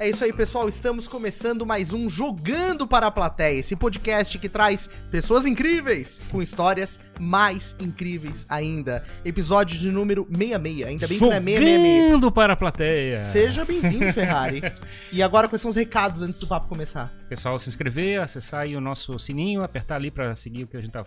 É isso aí, pessoal. Estamos começando mais um Jogando para a Plateia, esse podcast que traz pessoas incríveis com histórias mais incríveis ainda. Episódio de número 66. Ainda bem que não é 666. Jogando para a plateia. Seja bem-vindo, Ferrari. e agora, quais são os recados antes do papo começar? Pessoal, se inscrever, acessar aí o nosso sininho, apertar ali para seguir o que a gente tá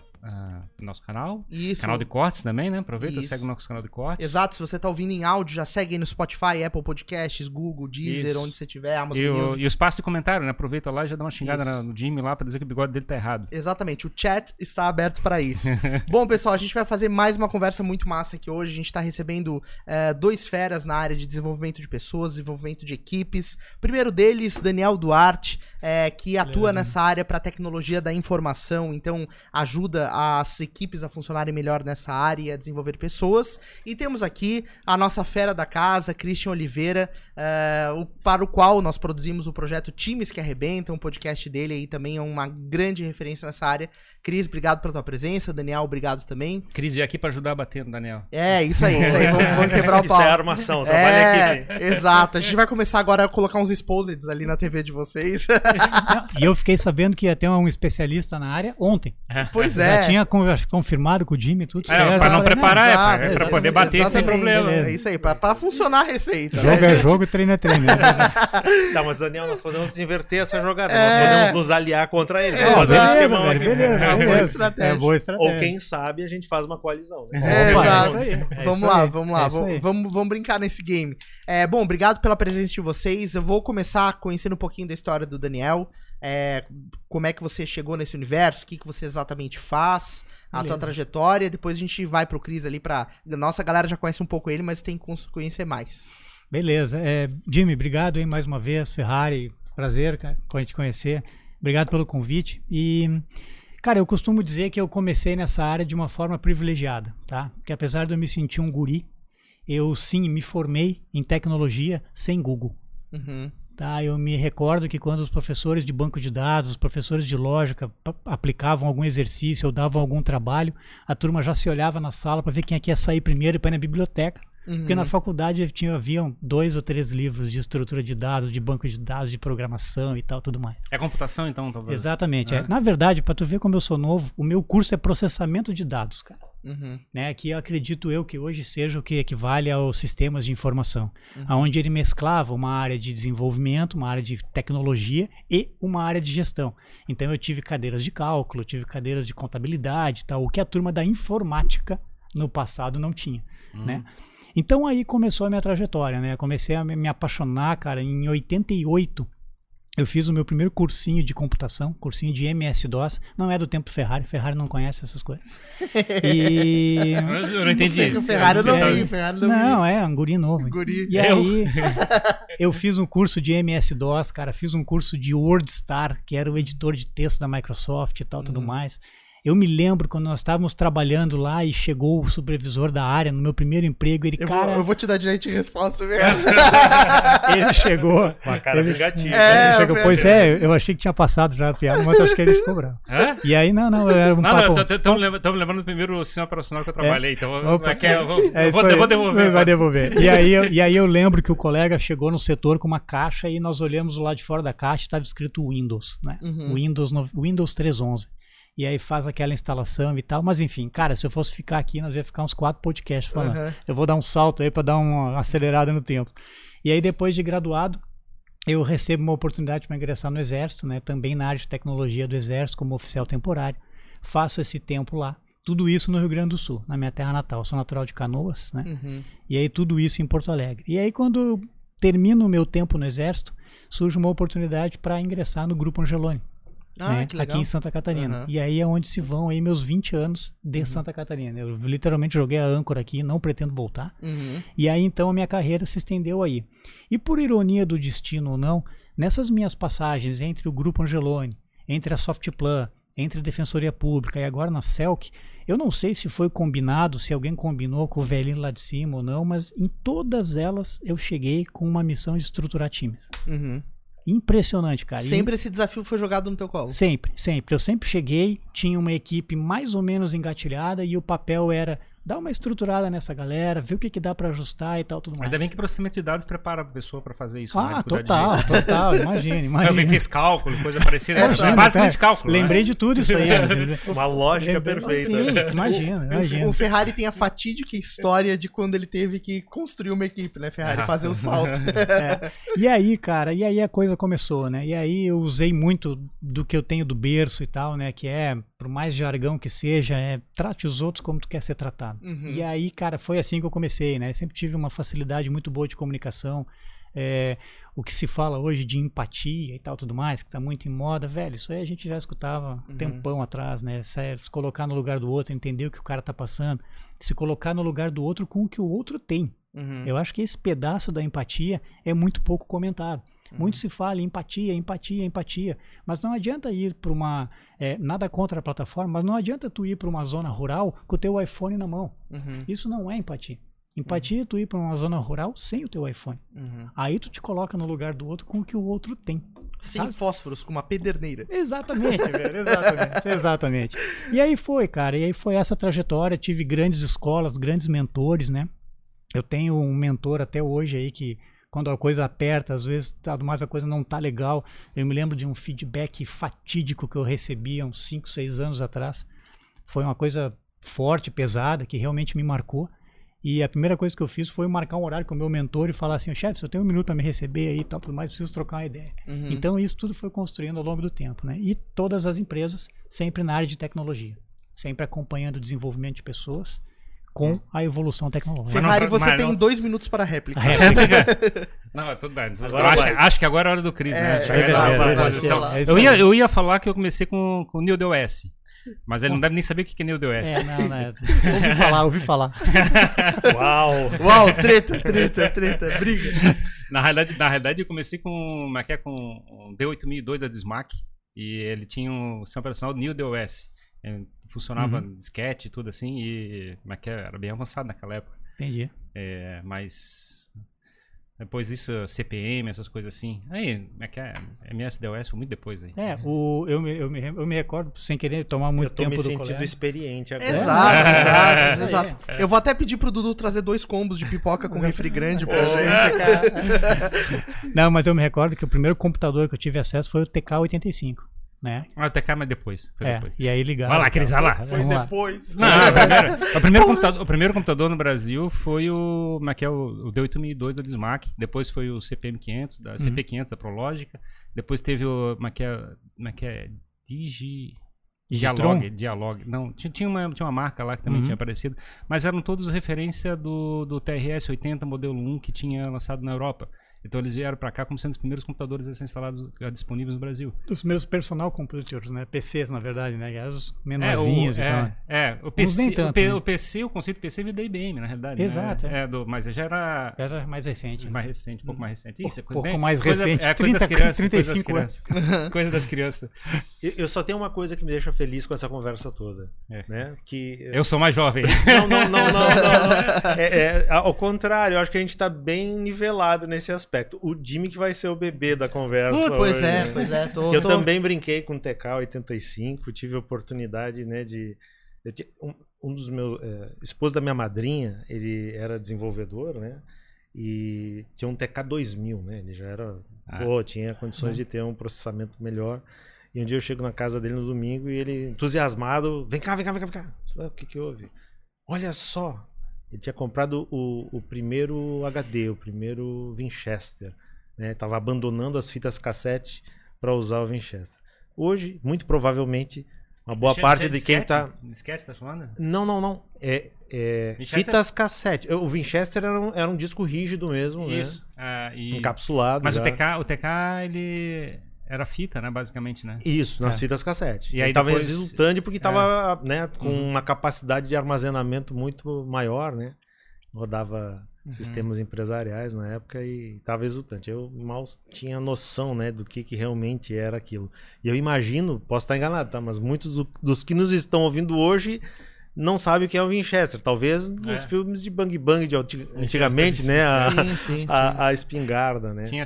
no nosso canal. Isso. Canal de cortes também, né? Aproveita, Isso. segue o nosso canal de cortes. Exato, se você tá ouvindo em áudio, já segue aí no Spotify, Apple Podcasts, Google, Deezer, Isso. onde você tiver, Amazon E o, e o espaço de comentário, né? Aproveita lá e já dá uma xingada Isso. no Jimmy lá pra dizer que o bigode dele tá errado. Exatamente, o chat está aberto para isso. Bom, pessoal, a gente vai fazer mais uma conversa muito massa aqui hoje. A gente está recebendo é, dois feras na área de desenvolvimento de pessoas, desenvolvimento de equipes. O primeiro deles, Daniel Duarte, é, que atua nessa área para tecnologia da informação, então ajuda as equipes a funcionarem melhor nessa área e a desenvolver pessoas. E temos aqui a nossa fera da casa, Christian Oliveira, é, o- para o qual nós produzimos o projeto Times que Arrebentam, um podcast dele aí também é uma grande referência nessa área. Cris, obrigado pela tua presença. Daniel, obrigado também. Cris veio aqui pra ajudar a bater no Daniel. É, isso aí, isso aí. Vamos, vamos quebrar o Isso pau. é armação, trabalho em É, equipe. exato. A gente vai começar agora a colocar uns exposeds ali na TV de vocês. E eu fiquei sabendo que ia ter um especialista na área ontem. pois Já é. tinha acho que confirmado com o Jimmy tudo É, certo. pra não preparar, é pra- Exato, é poder bater sem problema. É isso aí, pra, pra funcionar a receita. Jogo né, é gente? jogo, treino é treino. Não, mas Daniel, nós podemos inverter essa jogada. É. Nós podemos nos aliar contra eles. É, fazer um esquemão velho, aqui. beleza. É uma boa estratégia. É boa estratégia. Ou quem sabe a gente faz uma coalizão. Né? É, exato. é é vamos lá, vamos lá. é isso vamos, vamos, vamos brincar nesse game. É, bom, obrigado pela presença de vocês. Eu vou começar conhecendo um pouquinho da história do Daniel. É, como é que você chegou nesse universo, o que, que você exatamente faz, a tua Beleza. trajetória. Depois a gente vai pro Cris ali pra. Nossa galera já conhece um pouco ele, mas tem que conhecer mais. Beleza. É, Jimmy, obrigado aí mais uma vez. Ferrari, prazer, a gente conhecer. Obrigado pelo convite. E, cara, eu costumo dizer que eu comecei nessa área de uma forma privilegiada, tá? Porque apesar de eu me sentir um guri, eu sim me formei em tecnologia sem Google. Uhum. Tá, eu me recordo que quando os professores de banco de dados, os professores de lógica aplicavam algum exercício ou davam algum trabalho, a turma já se olhava na sala para ver quem é que ia sair primeiro e para ir na biblioteca. Porque Uhum. na faculdade tinha, haviam dois ou três livros de estrutura de dados, de banco de dados, de programação e tal, tudo mais. É computação, então, talvez? Exatamente. é. Ah. Na verdade, para tu ver como eu sou novo, o meu curso é processamento de dados, cara. Uhum. Né, que eu acredito eu que hoje seja o que equivale aos sistemas de informação, Uhum. onde ele mesclava uma área de desenvolvimento, uma área de tecnologia e uma área de gestão. Então eu tive cadeiras de cálculo, tive cadeiras de contabilidade, e tal, o que a turma da informática no passado não tinha, Hum. né? Então aí começou a minha trajetória, né? Comecei a me apaixonar, cara, em 88. Eu fiz o meu primeiro cursinho de computação, cursinho de MS-DOS. Não é do tempo Ferrari, Ferrari não conhece essas coisas. E Eu eu não entendi isso. Ferrari eu não É. vi, Ferrari não, não, vi. é, um guri novo. Guri. E Eu? aí, eu fiz um curso de MS-DOS, cara, fiz um curso de WordStar, que era o editor de texto da Microsoft e tal, tudo Uhum. mais. Eu me lembro quando nós estávamos trabalhando lá e chegou o supervisor da área no meu primeiro emprego, ele, Eu, vou, cara, eu vou te dar direito de resposta mesmo. ele chegou. Uma cara ele, vingativa. É, ele chegou, eu- pois é, eu achei que tinha passado já a piada, mas eu acho que ele ficou bravo. Hã? E aí, não, não, era um Não, papo... não, estamos lembrando do primeiro sistema operacional que eu trabalhei, então eu- Opa. é que eu vou, É eu vou, eu vou devolver. Vai devolver. E aí, eu, e aí eu lembro que o colega chegou no setor com uma caixa e nós olhamos lado de fora da caixa e estava escrito Windows, né? Uhum. Windows, no- Windows 3.11. E aí faz aquela instalação e tal. Mas enfim, cara, se eu fosse ficar aqui, nós ia ficar uns quatro podcasts falando. Uhum. Eu vou dar um salto aí para dar uma acelerada no tempo. E aí depois de graduado, eu recebo uma oportunidade para ingressar no Exército, né? Também na área de tecnologia do Exército como oficial temporário. Faço esse tempo lá. Tudo isso no Rio Grande do Sul, na minha terra natal. Sou natural de Canoas, né? Uhum. E aí tudo isso em Porto Alegre. E aí quando eu termino o meu tempo no Exército, surge uma oportunidade para ingressar no Grupo Angeloni, Ah, né, aqui em Santa Catarina. Aham. E aí é onde se vão aí meus 20 anos de Uhum. Santa Catarina. Eu literalmente joguei a âncora aqui, não pretendo voltar. Uhum. E aí então a minha carreira se estendeu aí. E por ironia do destino ou não, nessas minhas passagens entre o Grupo Angeloni, entre a Softplan, entre a Defensoria Pública e agora na CELC, eu não sei se foi combinado, se alguém combinou com o velhinho lá de cima ou não, mas em todas elas eu cheguei com uma missão de estruturar times. Uhum. Impressionante, cara. E- Sempre esse desafio foi jogado no teu colo. Sempre, sempre. Eu sempre cheguei, tinha uma equipe mais ou menos engatilhada e o papel era dá uma estruturada nessa galera, vê o que, que dá pra ajustar e tal, tudo mais. Ainda bem que processamento de dados prepara a pessoa pra fazer isso. né? Ah, Cuidar de- total, total, imagina, Eu imagina. fiz cálculo, coisa parecida. É, É, imagina, basicamente cara. cálculo. né? Lembrei de tudo isso aí. assim. Uma lógica Lembrei- perfeita. Sim, imagina, O- imagina. O, Ferrari tem a fatídica história de quando ele teve que construir uma equipe, né, Ferrari? Ah. Fazer o salto. E aí, cara, e aí a coisa começou, né? E aí eu usei muito do que eu tenho do berço e tal, né? Que é, por mais jargão que seja, é trate os outros como tu quer ser tratado. Uhum. E aí, cara, foi assim que eu comecei, né? Sempre tive uma facilidade muito boa de comunicação. É, o que se fala hoje de empatia e tal, tudo mais, que tá muito em moda, velho, isso aí a gente já escutava Uhum. tempão atrás, né? Se se colocar no lugar do outro, entender o que o cara tá passando, se colocar no lugar do outro com o que o outro tem. Uhum. Eu acho que esse pedaço da empatia é muito pouco comentado. Muito se fala em empatia, empatia, empatia, mas não adianta ir para uma é, nada contra a plataforma, mas não adianta tu ir para uma zona rural com o teu iPhone na mão. Uhum. Isso não é empatia. Empatia é tu ir para uma zona rural sem o teu iPhone. Uhum. Aí tu te coloca no lugar do outro com o que o outro tem. Sem Sabe? fósforos, com uma pederneira. Exatamente, velho, exatamente, exatamente. E aí foi, cara, e aí foi essa trajetória, tive grandes escolas, grandes mentores, né? Eu tenho um mentor até hoje aí que quando a coisa aperta, às vezes, tá, mais a coisa não tá legal. Eu me lembro de um feedback fatídico que eu recebi há uns 5, 6 anos atrás. Foi uma coisa forte, pesada, que realmente me marcou. E a primeira coisa que eu fiz foi marcar um horário com o meu mentor e falar assim, chefe, se eu tenho um minuto para me receber aí e tal, tudo mais, preciso trocar uma ideia. Uhum. Então isso tudo foi construindo ao longo do tempo, né? E todas as empresas sempre na área de tecnologia, sempre acompanhando o desenvolvimento de pessoas com a evolução tecnológica. Ferrari, pra- você mas tem não- dois minutos para a réplica. A réplica. Não, tudo bem. Agora acho, acho que agora é a hora do Cris, É, né? é é. É eu, ia, eu ia falar que eu comecei com, com o Neo DOS. Mas ele não deve nem saber o que é Neo DOS. É, não, não. é. Ouvi falar, ouvi falar. Uau! Uau, treta, treta, treta, briga. Na realidade, na realidade, eu comecei com, como é que é, com o D8002 da Dismac. E ele tinha um sistema operacional Neo DOS. Funcionava Uhum. disquete e tudo assim. E como é que era bem avançado naquela época. Entendi. É, mas depois disso, CPM, essas coisas assim. Aí, como é que é? MS-DOS foi muito depois aí. É, o, eu, me, eu, me, eu me recordo, sem querer tomar Eu muito tô tempo me do sentindo colega. experiente agora. Exato, É. exato, exato. Eu vou até pedir pro Dudu trazer dois combos de pipoca com refri grande pra gente. Não, mas eu me recordo que o primeiro computador que eu tive acesso foi o TK-85, né? Ah, até cá, mas depois. Foi É, depois. e aí ligava. Vai lá, Cris, vai lá. Foi Vamos lá. depois. Não, o primeiro, o, primeiro computador, o primeiro computador no Brasil foi o, como é que é, o, o D8002 da Dismac, depois foi o CPM500, da CP500 da Prologica, depois teve o, como é que é, como é, que é Digi... Digitron? Dialog, Dialog. Não, tinha, tinha, uma, tinha uma marca lá que também Uhum. tinha aparecido, mas eram todos referência do, do TRS-80 modelo 1 que tinha lançado na Europa. Então eles vieram para cá como sendo os primeiros computadores a ser instalados disponíveis no Brasil. Os meus personal computers, né? PCs, na verdade, né? Os É, o, menorzinhos e tal. é, é, o PC, tanto, o, P- né? o PC, o conceito PC veio da IBM, na realidade. né? Exato, É. do, mas já era Era mais recente. né? mais recente, um pouco mais recente. Isso, é coisa pouco bem- mais coisa- recente, É coisa das 30, crianças. 35 coisa das crianças. coisa das crianças. Eu eu só tenho uma coisa que me deixa feliz com essa conversa toda. É. Né? Que, Eu sou mais jovem. Não, não, não, não, não. É, é, ao contrário, eu acho que a gente tá bem nivelado nesse aspecto. O Jimmy que vai ser o bebê da conversa. Uh, pois hoje. é, pois é. Tô, Eu tô- também brinquei com o TK-85, tive a oportunidade, né, de... eu ti- um, um dos meus... É, esposo da minha madrinha, ele era desenvolvedor, né, e tinha um TK-2000, né, ele já era... Ah. Pô, tinha condições de ter um processamento melhor. E um dia eu chego na casa dele no domingo e ele, entusiasmado, vem cá, vem cá, vem cá, vem cá. O que que houve? Olha só, ele tinha comprado o, o primeiro HD, o primeiro Winchester. Né? Tava abandonando as fitas cassete para usar o Winchester. Hoje, muito provavelmente, uma boa parte de quem tá. Disquete, tá falando? Não, não, não. É, é Winchester- fitas cassete. O Winchester era um, era um disco rígido mesmo, Isso. Ah, né? e... Encapsulado. Mas o já. TK, o TK, ele era fita, né, basicamente, né? Isso, nas É. fitas cassete. E aí aí tava depois- exultante porque tava né, com Uhum. uma capacidade de armazenamento muito maior, né? Rodava Uhum. sistemas empresariais na época e tava exultante. Eu mal tinha noção, né, do que, que realmente era aquilo. E eu imagino, posso estar enganado, tá? Mas muitos do- dos que nos estão ouvindo hoje não sabem o que é o Winchester. Talvez nos É. filmes de Bang Bang de anti- antigamente, né? A, Sim, sim, sim. a, a espingarda, né? Tinha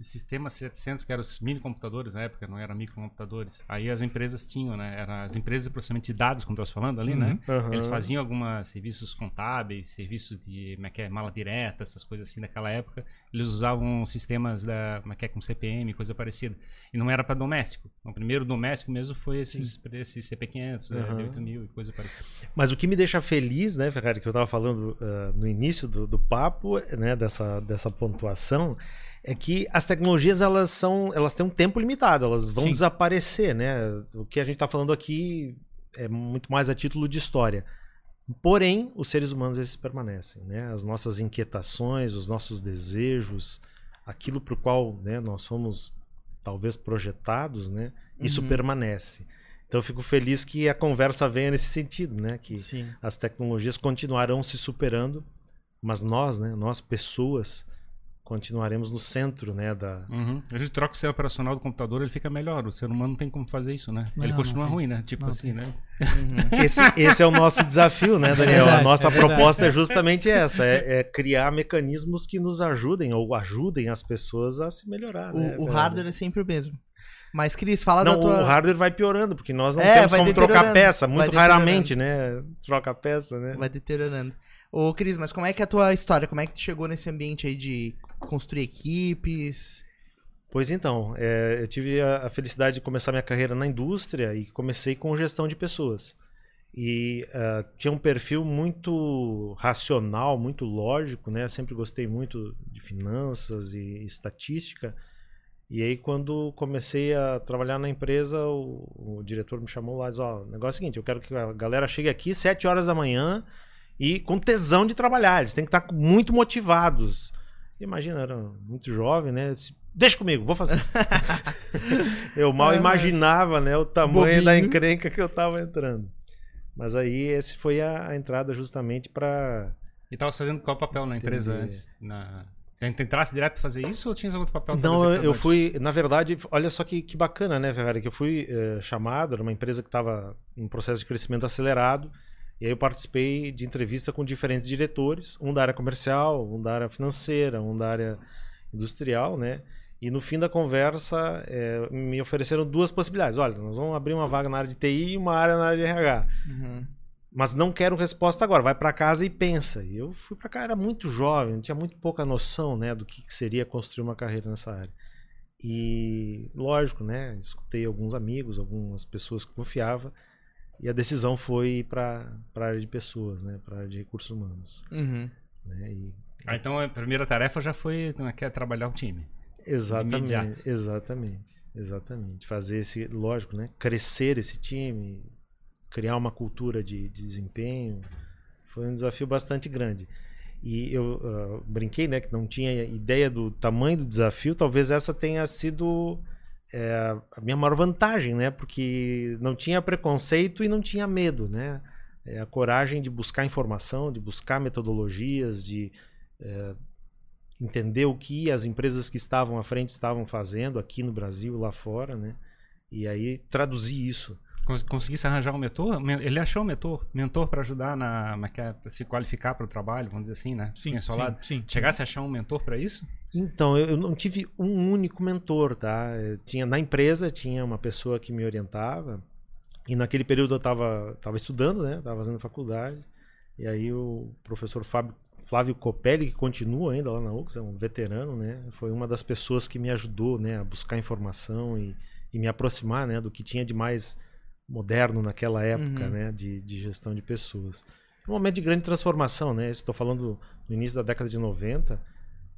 Sistema 700, que eram os mini computadores na época, não eram microcomputadores. Aí as empresas tinham, né? Eram as empresas de processamento de dados, como estava falando ali, né? Uhum. Eles faziam alguns serviços contábeis, serviços de como é que é, mala direta, essas coisas assim naquela época. Eles usavam sistemas da, como é que é, com CPM, coisa parecida. E não era para doméstico. O primeiro doméstico mesmo foi esses, esses CP500, Uhum. né, D8000 e coisa parecida. Mas o que me deixa feliz, né, Ferrari, que eu estava falando uh, no início do, do papo, né, dessa, dessa pontuação, é que as tecnologias elas são, elas têm um tempo limitado, elas vão Sim. desaparecer, né? O que a gente está falando aqui é muito mais a título de história. Porém, os seres humanos esses permanecem, né? As nossas inquietações, os nossos desejos, aquilo para o qual né, nós fomos talvez projetados, né? Isso Uhum. permanece. Então eu fico feliz que a conversa venha nesse sentido, né? Que Sim. as tecnologias continuarão se superando, mas nós, né, nós pessoas, continuaremos no centro, né, da Uhum. A gente troca o sistema operacional do computador, ele fica melhor. O ser humano não tem como fazer isso, né? Não, ele continua ruim, né? Tipo Não assim, tem. né? Uhum. esse, esse é o nosso desafio, né, Daniel? verdade, a nossa é proposta é justamente essa, é, é criar mecanismos que nos ajudem ou ajudem as pessoas a se melhorar. O, né, o hardware é sempre o mesmo. Mas, Cris, fala Não, da tua. o hardware vai piorando, porque nós não É, temos como trocar peça, muito raramente, né? Troca peça, né? Vai deteriorando. Ô, Cris, mas como é que é a tua história? Como é que tu chegou nesse ambiente aí de construir equipes? Pois então, é, eu tive a, a felicidade de começar minha carreira na indústria e comecei com gestão de pessoas. E ah, tinha um perfil muito racional, muito lógico, né? Eu sempre gostei muito de finanças e estatística. E aí, quando comecei a trabalhar na empresa, o, o diretor me chamou lá e disse: Ó, o negócio é o seguinte, eu quero que a galera chegue aqui 7 horas da manhã e com tesão de trabalhar. Eles têm que estar muito motivados. Imagina, era muito jovem, né? Disse, Deixa comigo, vou fazer. eu mal Ah, imaginava, né, o tamanho da Bobinho. encrenca que eu tava entrando. Mas aí esse foi a, a entrada justamente para E tava fazendo qual papel na empresa Entendi. antes? Na... Entrasse direto pra fazer isso ou tinha outro papel? Não, eu, fui, na verdade, olha só que, que bacana, né, Ferrari, que eu fui eh, chamado, era uma empresa que estava em um processo de crescimento acelerado, e aí eu participei de entrevista com diferentes diretores, um da área comercial, um da área financeira, um da área industrial, né, e no fim da conversa eh, me ofereceram duas possibilidades, olha, nós vamos abrir uma vaga na área de TI e uma área na área de RH, Uhum. mas não quero resposta agora, vai para casa e pensa. E eu fui para cá, era muito jovem, tinha muito pouca noção, né, do que que seria construir uma carreira nessa área. E lógico, né, escutei alguns amigos, algumas pessoas que confiava, e a decisão foi para a área de pessoas, né, para a área de recursos humanos, Uhum. né? E Ah, então a primeira tarefa já foi como é que trabalhar o time. exatamente, exatamente, exatamente, fazer esse, lógico, né, crescer esse time, criar uma cultura de, de desempenho, foi um desafio bastante grande. E eu ah, brinquei, né, que não tinha ideia do tamanho do desafio. Talvez essa tenha sido é, a minha maior vantagem, né, porque não tinha preconceito e não tinha medo, né. É a coragem de buscar informação, de buscar metodologias, de é, entender o que as empresas que estavam à frente estavam fazendo aqui no Brasil lá fora, né. E aí traduzir isso Conseguisse arranjar um mentor? Men- Ele achou um mentor, mentor para ajudar na, como é é, pra se qualificar para o trabalho, vamos dizer assim, né? Sim, sim, lado. sim. Chegasse a achar um mentor para isso? Então, eu eu não tive um único mentor, tá? Eu tinha na empresa tinha uma pessoa que me orientava. E naquele período eu estava tava estudando, né? Tava fazendo faculdade. E aí o professor Fábio, Flávio Copelli, que continua ainda lá na UX, é um veterano, né? Foi uma das pessoas que me ajudou, né, a buscar informação e, e me aproximar, né, do que tinha de mais moderno naquela época, Uhum. né, de, de gestão de pessoas. Um momento de grande transformação, né? Estou falando no início da década de 90,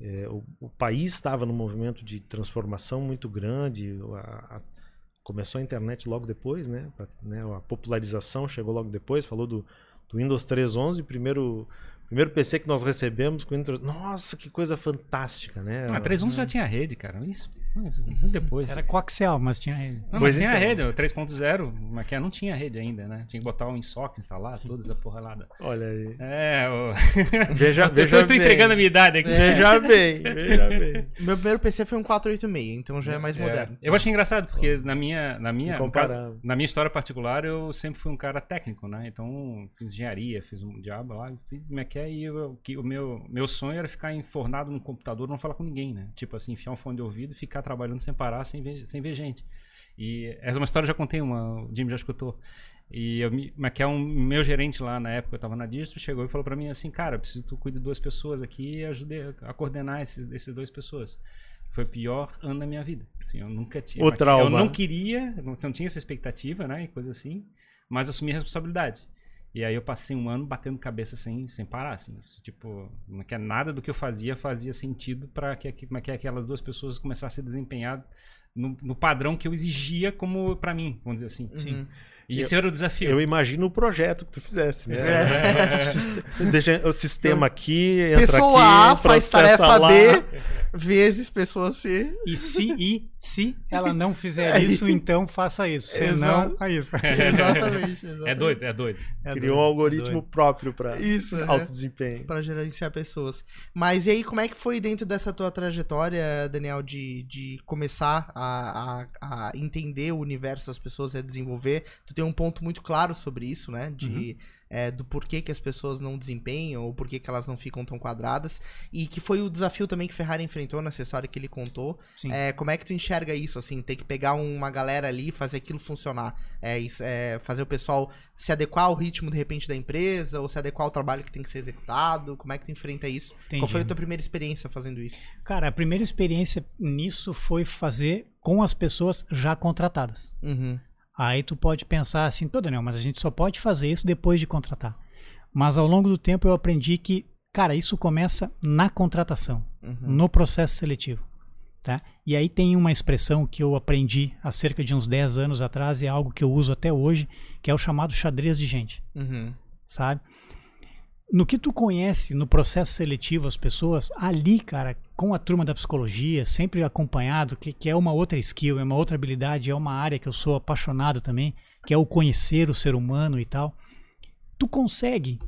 é, o, o país estava num movimento de transformação muito grande. a- a- começou a internet logo depois, né? Pra- né, A popularização chegou logo depois. Falou do, do Windows 3.11, primeiro primeiro PC que nós recebemos com o Windows. Nossa, que coisa fantástica, né? Ah, 3.11 já tinha rede, cara. Isso. Muito depois. Era coaxial, mas tinha rede. Não, Pois mas tinha então. rede, o 3.0, mas que não tinha rede ainda, né? Tinha que botar o InSock, instalar, toda essa porralada. Olha aí. É, o... Veja, eu tô, veja eu tô bem. entregando a minha idade aqui. Veja bem, veja bem. Meu primeiro PC foi um 486, então já é mais É, moderno. Eu achei engraçado, porque na minha, na minha, caso, na minha história particular, eu sempre fui um cara técnico, né? Então, fiz engenharia, fiz um diabo lá, fiz Mac e eu, que o meu, meu sonho era ficar enfornado no computador e não falar com ninguém, né? Tipo assim, enfiar um fone de ouvido e ficar trabalhando sem parar, sem ver, sem ver gente. E essa é uma história que eu já contei, uma, o Jimmy já escutou. E eu, me- mas que é um meu gerente lá na época, eu tava na distro, chegou e falou pra mim assim, cara, preciso que tu cuide de duas pessoas aqui e ajude a coordenar esses, esses duas pessoas. Foi o pior ano da minha vida. Assim, eu nunca tinha. O trauma. Eu não queria, não, não tinha essa expectativa, né? E coisa assim, mas assumi a responsabilidade. E aí eu passei um ano batendo cabeça sem, sem parar, assim. Tipo, não quer nada do que eu fazia fazia sentido para que, que, que aquelas duas pessoas começassem a desempenhar no, no padrão que eu exigia como para mim, vamos dizer assim. Uhum. E esse era o desafio. Eu imagino o projeto que tu fizesse, né? É. O sistema aqui, entra Pessoa aqui, A faz tarefa lá. B, vezes pessoa C. E se, e se ela não fizer É isso, então faça isso. Se não, é isso. Exatamente, exatamente. É doido, é doido. É Criou um doido, algoritmo doido. próprio para Isso, é. alto desempenho. Pra gerenciar pessoas. Mas e aí, como é que foi dentro dessa tua trajetória, Daniel, de, de começar a, a, a entender o universo das pessoas e a desenvolver? Tu tem um ponto muito claro sobre isso, né? De, é, do porquê que as pessoas não desempenham ou porquê que elas não ficam tão quadradas. E que foi o desafio também que Ferrari enfrentou nessa história que ele contou. É, como é que tu enxerga isso, assim? Ter que pegar uma galera ali e fazer aquilo funcionar. É, é, fazer o pessoal se adequar ao ritmo, de repente, da empresa, ou se adequar ao trabalho que tem que ser executado. Como é que tu enfrenta isso? Qual foi a Entendi. tua primeira experiência fazendo isso? Cara, a primeira experiência nisso foi fazer com as pessoas já contratadas. Uhum. Aí tu pode pensar assim, pô, Daniel, mas a gente só pode fazer isso depois de contratar. Mas ao longo do tempo eu aprendi que, cara, isso começa na contratação, Uhum. no processo seletivo. Tá? E aí tem uma expressão que eu aprendi há cerca de uns 10 anos atrás e é algo que eu uso até hoje, que é o chamado xadrez de gente, Uhum. sabe? No que tu conhece no processo seletivo as pessoas, ali, cara, com a turma da psicologia, sempre acompanhado, que, que é uma outra skill, é uma outra habilidade, é uma área que eu sou apaixonado também, que é o conhecer o ser humano e tal. Tu consegue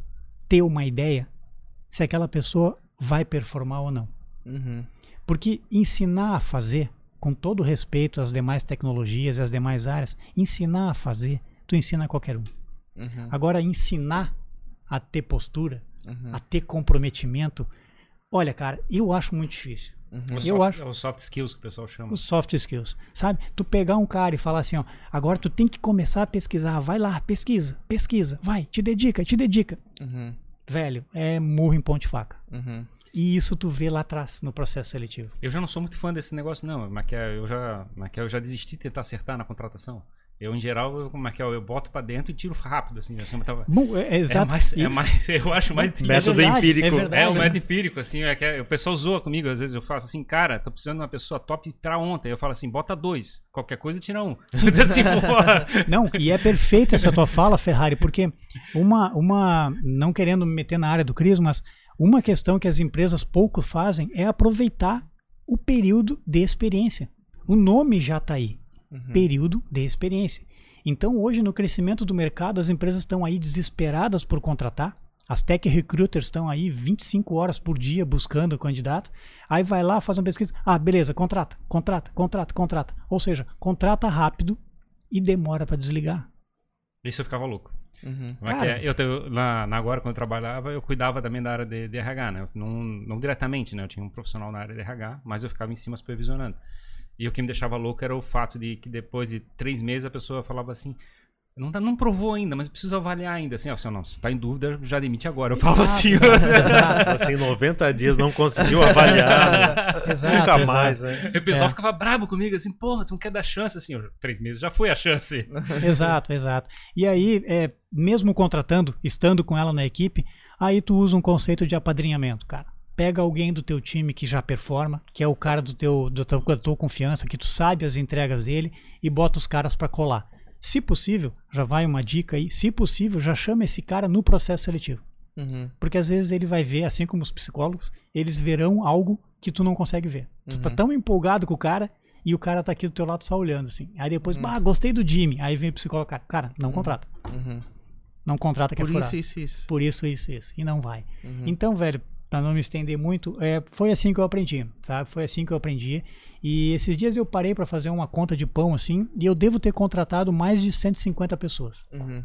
ter uma ideia se aquela pessoa vai performar ou não. Uhum. Porque ensinar a fazer, com todo respeito às demais tecnologias e às demais áreas, ensinar a fazer, tu ensina a qualquer um. Uhum. Agora, ensinar a ter postura, Uhum. a ter comprometimento, olha, cara, eu acho muito difícil. Uhum. Eu soft, acho- é o soft skills que o pessoal chama. Os soft skills, sabe? Tu pegar um cara e falar assim, ó, agora tu tem que começar a pesquisar, vai lá, pesquisa, pesquisa, vai, te dedica, te dedica. Uhum. Velho, é murro em ponte faca. Uhum. E isso tu vê lá atrás, no processo seletivo. Eu já não sou muito fã desse negócio, não. É, eu já, mas que eu já desisti de tentar acertar na contratação. Eu, em geral, eu, como é que é, eu boto pra dentro e tiro rápido, assim. assim eu tava- Bom, é, é é, exato. mais, E- é mais, eu acho mais é Método verdade, empírico. É, verdade, É, o né? método empírico, assim, é que é- o pessoal zoa comigo, às vezes eu faço assim, cara, tô precisando de uma pessoa top pra ontem. Eu falo assim, bota dois, qualquer coisa tira um. assim, porra. Não, e é perfeita essa tua fala, Ferrari, porque uma, uma, não querendo me meter na área do Cris, mas uma questão que as empresas pouco fazem é aproveitar o período de experiência. O nome já está aí, Uhum. período de experiência. Então, hoje, no crescimento do mercado, as empresas estão aí desesperadas por contratar. As tech recruiters estão aí 25 horas por dia buscando o candidato. Aí vai lá, faz uma pesquisa. Ah, beleza, contrata, contrata, contrata, contrata. Ou seja, contrata rápido e demora para desligar. Isso eu ficava louco. Uhum. É que Cara. é? Eu, te- na, na agora, quando eu trabalhava, eu cuidava também da área de, de RH, né? Não, não diretamente, né? Eu tinha um profissional na área de RH, mas eu ficava em cima supervisionando. E o que me deixava louco era o fato de que depois de três meses a pessoa falava assim. Não, tá- não provou ainda, mas preciso avaliar ainda. Assim, ó, assim, não, se tá em dúvida, já demite agora. Eu falava assim. Exato, Assim, 90 dias não conseguiu avaliar. né? exato, Nunca exato. mais, né? E o pessoal É. ficava brabo comigo, assim, porra, tu não quer dar chance, assim, três meses já foi a chance. Exato, exato. E aí, é, mesmo contratando, estando com ela na equipe, aí tu usa um conceito de apadrinhamento, cara. Pega alguém do teu time que já performa, que é o cara do teu, do teu, da tua confiança, que tu sabe as entregas dele, e bota os caras pra colar. Se possível, já vai uma dica aí, se possível, já chama esse cara no processo seletivo. Uhum. Porque às vezes ele vai ver, assim como os psicólogos, eles verão algo que tu não consegue ver. Tu tá Uhum. tão empolgado com o cara e o cara tá aqui do teu lado só olhando, assim. Aí depois, Uhum. bah, gostei do Jimmy. Aí vem o psicólogo, cara, cara, não contrata. Uhum. Não contrata que Por é furar. isso, isso, isso. Por isso, isso, isso. E não vai. Uhum. Então, velho, pra não me estender muito, é, foi assim que eu aprendi, sabe? Foi assim que eu aprendi. E esses dias eu parei pra fazer uma conta de pão, assim, e eu devo ter contratado mais de 150 pessoas Uhum.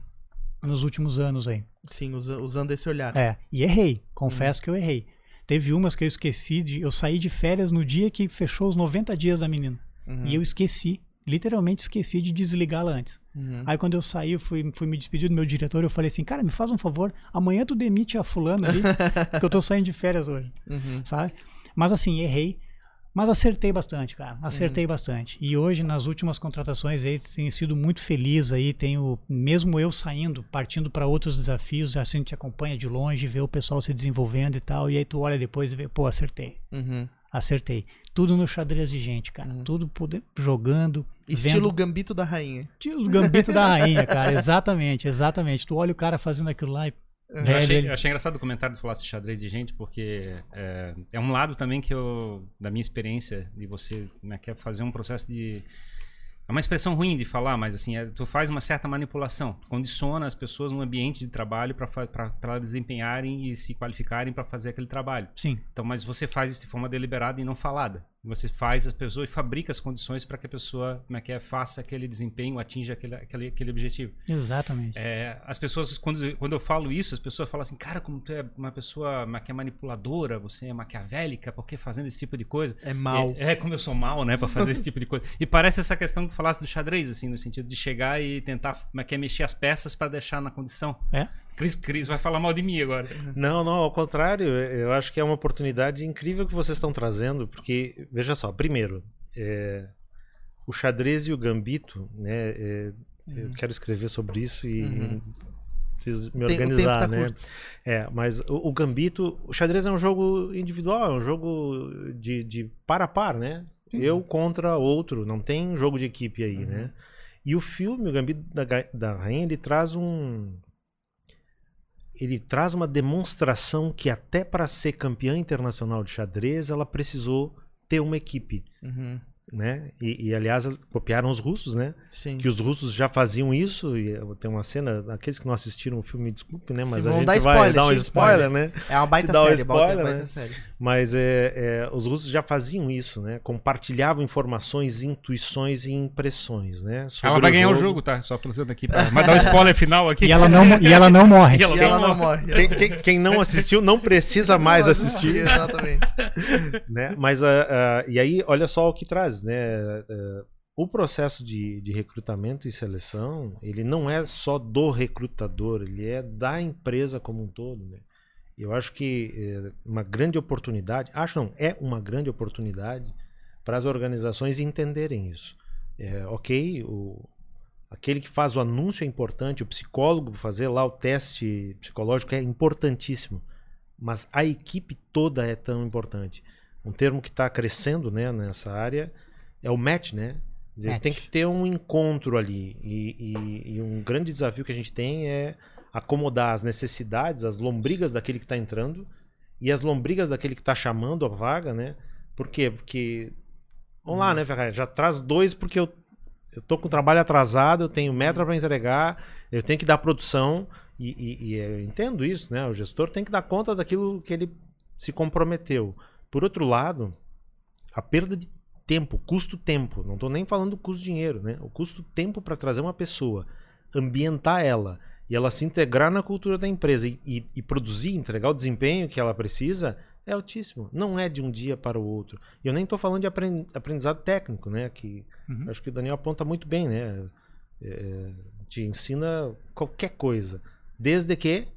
nos últimos anos aí. Sim, usa- usando esse olhar. É, e errei. Confesso que eu errei. Teve umas que eu esqueci de. Eu saí de férias no dia que fechou os 90 dias da menina. Uhum. E eu esqueci, literalmente esqueci de desligá-la antes. Uhum. Aí quando eu saí, eu fui, fui me despedir do meu diretor, eu falei assim, cara, me faz um favor, amanhã tu demite a fulana ali, que eu tô saindo de férias hoje, Uhum. sabe? Mas assim, errei, mas acertei bastante, cara, acertei Uhum. bastante. E hoje, nas últimas contratações aí, tenho sido muito feliz aí, tenho, mesmo eu saindo, partindo para outros desafios, assim, te acompanha de longe, vê o pessoal se desenvolvendo e tal, e aí tu olha depois e vê, pô, acertei. Uhum. Acertei. Tudo no xadrez de gente, cara. Uhum. Tudo poder, jogando. Estilo vendo- Gambito da Rainha. Estilo gambito da rainha, cara. Exatamente, exatamente. Tu olha o cara fazendo aquilo lá e. Eu Velho, achei, eu achei engraçado o comentário de falar esse xadrez de gente, porque é, é um lado também que eu, da minha experiência, de você né, quer fazer um processo de. É uma expressão ruim de falar, mas assim, é, tu faz uma certa manipulação. Tu condiciona as pessoas no ambiente de trabalho para elas desempenharem e se qualificarem para fazer aquele trabalho. Sim, Então, mas você faz isso de forma deliberada e não falada. Você faz as pessoas e fabrica as condições para que a pessoa como é que é, faça aquele desempenho, atinja aquele, aquele, aquele objetivo. exatamente. É, as pessoas, quando, quando eu falo isso, as pessoas falam assim, cara, como tu é uma pessoa ma- que é manipuladora, você é maquiavélica, por que fazendo esse tipo de coisa? É mal. É, é, como eu sou mal, né, pra fazer esse tipo de coisa. E parece essa questão que tu falasse do xadrez, assim, no sentido de chegar e tentar, como é que é, mexer as peças pra deixar na condição. É. Cris, Cris vai falar mal de mim agora. Não, não, ao contrário, eu acho que é uma oportunidade incrível que vocês estão trazendo, porque, veja só, primeiro, é, o xadrez e o gambito, né, é, eu quero escrever sobre isso e Uhum. preciso Tem- me o tempo organizar, tá né? curto. É, mas o, o gambito, o xadrez é um jogo individual, é um jogo de, de par a par, né? Eu contra outro, não tem jogo de equipe aí, Uhum. né? E o filme, o Gambito da, da Rainha, ele traz um. Ele traz uma demonstração que até para ser campeã internacional de xadrez, ela precisou ter uma equipe, Uhum. Né? E, e, aliás, copiaram os russos, né? Sim. Que os russos já faziam isso, e tem uma cena, aqueles que não assistiram o filme, me desculpe, né? Mas Sim, a vão gente dar vai spoiler, dar um spoiler, spoiler. né? É uma baita dá série, uma spoiler, baita né? série. Mas é, é, os russos já faziam isso, né? Compartilhavam informações, intuições e impressões, né? Sobre Ela vai ganhar o jogo, tá? Só falando aqui, pra, mas dar um spoiler final aqui. E ela não, e ela não morre. E ela E ela não morre. Quem, quem- quem não assistiu não precisa mais assistir, Exatamente. né? Mas ah, ah, e aí olha só o que traz, né? Ah, o processo de, de recrutamento e seleção ele não é só do recrutador, ele é da empresa como um todo, né? Eu acho que é uma grande oportunidade, acho não, é uma grande oportunidade para as organizações entenderem isso. É, ok, o, aquele que faz o anúncio é importante, o psicólogo fazer lá o teste psicológico é importantíssimo, mas a equipe toda é tão importante. Um termo que está crescendo né, nessa área é o match, né? Dizer, Match. Tem que ter um encontro ali. E, e- e um grande desafio que a gente tem é acomodar as necessidades, as lombrigas daquele que está entrando e as lombrigas daquele que está chamando a vaga, né? Por quê? Porque. Vamos lá, né, Ferrari? Já traz dois porque eu, eu tô com o trabalho atrasado, eu tenho meta para entregar, eu tenho que dar produção. E, e- e eu entendo isso, né? O gestor tem que dar conta daquilo que ele se comprometeu. Por outro lado, a perda de tempo, custo tempo, não estou nem falando do custo dinheiro, né? O custo tempo para trazer uma pessoa, ambientar ela e ela se integrar na cultura da empresa e, e- e produzir, entregar o desempenho que ela precisa é altíssimo. Não é de um dia para o outro. E eu nem estou falando de apren- aprendizado técnico, né? Que Uhum. acho que o Daniel aponta muito bem, né? É, te ensina qualquer coisa, desde que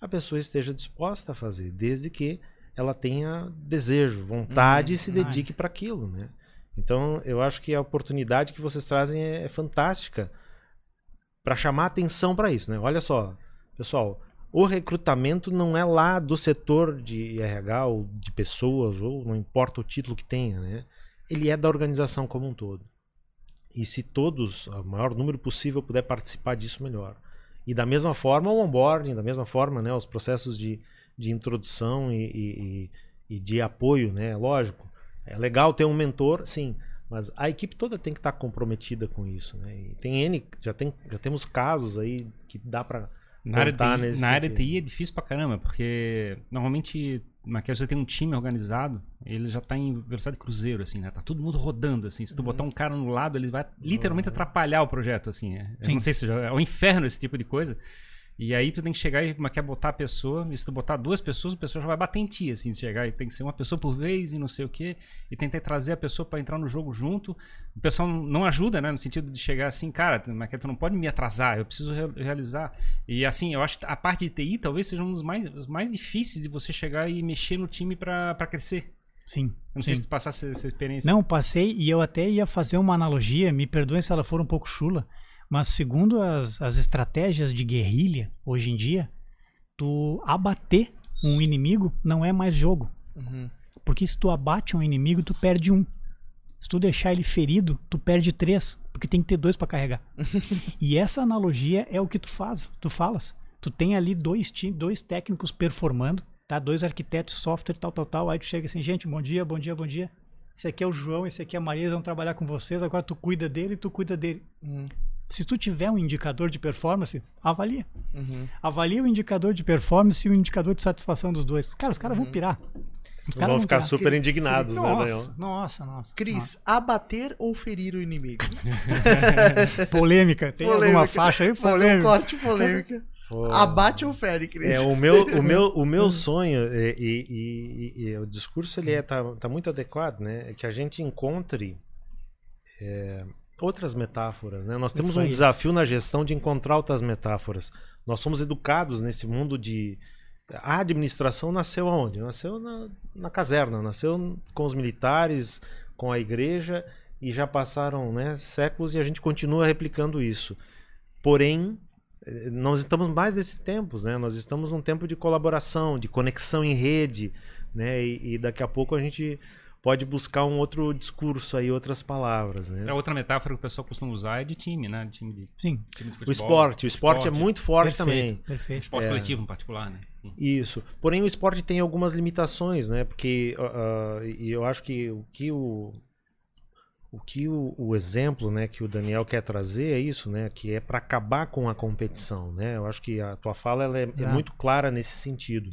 a pessoa esteja disposta a fazer, desde que ela tenha desejo, vontade Uhum, e se dedique para aquilo, né? Então, eu acho que a oportunidade que vocês trazem é, é fantástica para chamar atenção para isso, né? Olha só, pessoal, o recrutamento não é lá do setor de RH ou de pessoas ou não importa o título que tenha, né? Ele é da organização como um todo. E se todos, o maior número possível, puder participar disso, melhor. E da mesma forma o onboarding, da mesma forma, né, os processos de, de introdução e, e- e- de apoio, né? Lógico, é legal ter um mentor, sim, Mas a equipe toda tem que estar comprometida com isso, né? E tem N, já, tem, já temos casos aí que dá para Na área, TI, nesse na área. TI é difícil pra caramba, porque normalmente mas que você tem um time organizado, ele já tá em velocidade cruzeiro, assim, né? Tá todo mundo rodando, assim. Se tu botar um cara no lado, ele vai literalmente atrapalhar o projeto, assim. É, não sei se já- é o inferno esse tipo de coisa. E aí tu tem que chegar e quer botar a pessoa, e se tu botar duas pessoas, a pessoa já vai bater em ti, assim, chegar e tem que ser uma pessoa por vez e não sei o quê, e tentar trazer a pessoa para entrar no jogo junto. O pessoal não ajuda, né, no sentido de chegar assim, cara, mas tu não pode me atrasar, eu preciso re- realizar. E assim, eu acho que a parte de TI talvez seja um dos mais, os mais difíceis de você chegar e mexer no time para crescer. Sim. Eu não sei sim. se tu passasse essa, essa experiência. Não, passei e eu até ia fazer uma analogia, me perdoem se ela for um pouco chula, mas segundo as, as estratégias de guerrilha hoje em dia, tu abater um inimigo não é mais jogo. Uhum. Porque se tu abate um inimigo, tu perde um. Se tu deixar ele ferido, tu perde três, porque tem que ter dois pra carregar. e essa analogia é o que tu faz, tu falas. Tu tem ali dois time, dois técnicos performando, tá? Dois arquitetos, software, tal, tal, tal. Aí tu chega assim, gente, bom dia, bom dia, bom dia. Esse aqui é o João, esse aqui é a Maria, eles vão trabalhar com vocês. Agora tu cuida dele, tu cuida dele. Uhum. Se tu tiver um indicador de performance, avalia. Uhum. Avalia o indicador de performance e o indicador de satisfação dos dois. Cara, os caras vão pirar. Os caras Vão ficar pirar. super indignados, né, Nossa, Daniel? nossa, nossa. Cris, abater ou ferir o inimigo? nossa. Polêmica. Tem alguma Polêmica. faixa aí? Fazer um Polêmica. corte polêmica. Pô. Abate ou fere, Cris? É, o meu, o meu, o meu sonho é, e, e- e- e o discurso ele é, tá, tá muito adequado, né? É que a gente encontre é, outras metáforas, né? Nós temos um desafio na gestão de encontrar outras metáforas. Nós somos educados nesse mundo de a administração nasceu aonde? Nasceu na, na caserna, nasceu com os militares, com a igreja e já passaram né, séculos e a gente continua replicando isso. Porém, eh, nós estamos mais nesses tempos, né? Nós estamos num tempo de colaboração, de conexão em rede, né? E, e daqui a pouco a gente pode buscar um outro discurso aí, outras palavras, né? É outra metáfora que o pessoal costuma usar é de time, né? De time de, Sim, time de futebol. O esporte, o esporte, é muito forte perfeito, também. perfeito. Esporte É. coletivo em particular, né? Isso. Porém, o esporte tem algumas limitações, né? Porque e eu acho que o que o o que o, o exemplo, né, que o Daniel quer trazer é isso, né, que é para acabar com a competição, né? Eu acho que a tua fala ela é, é muito clara nesse sentido.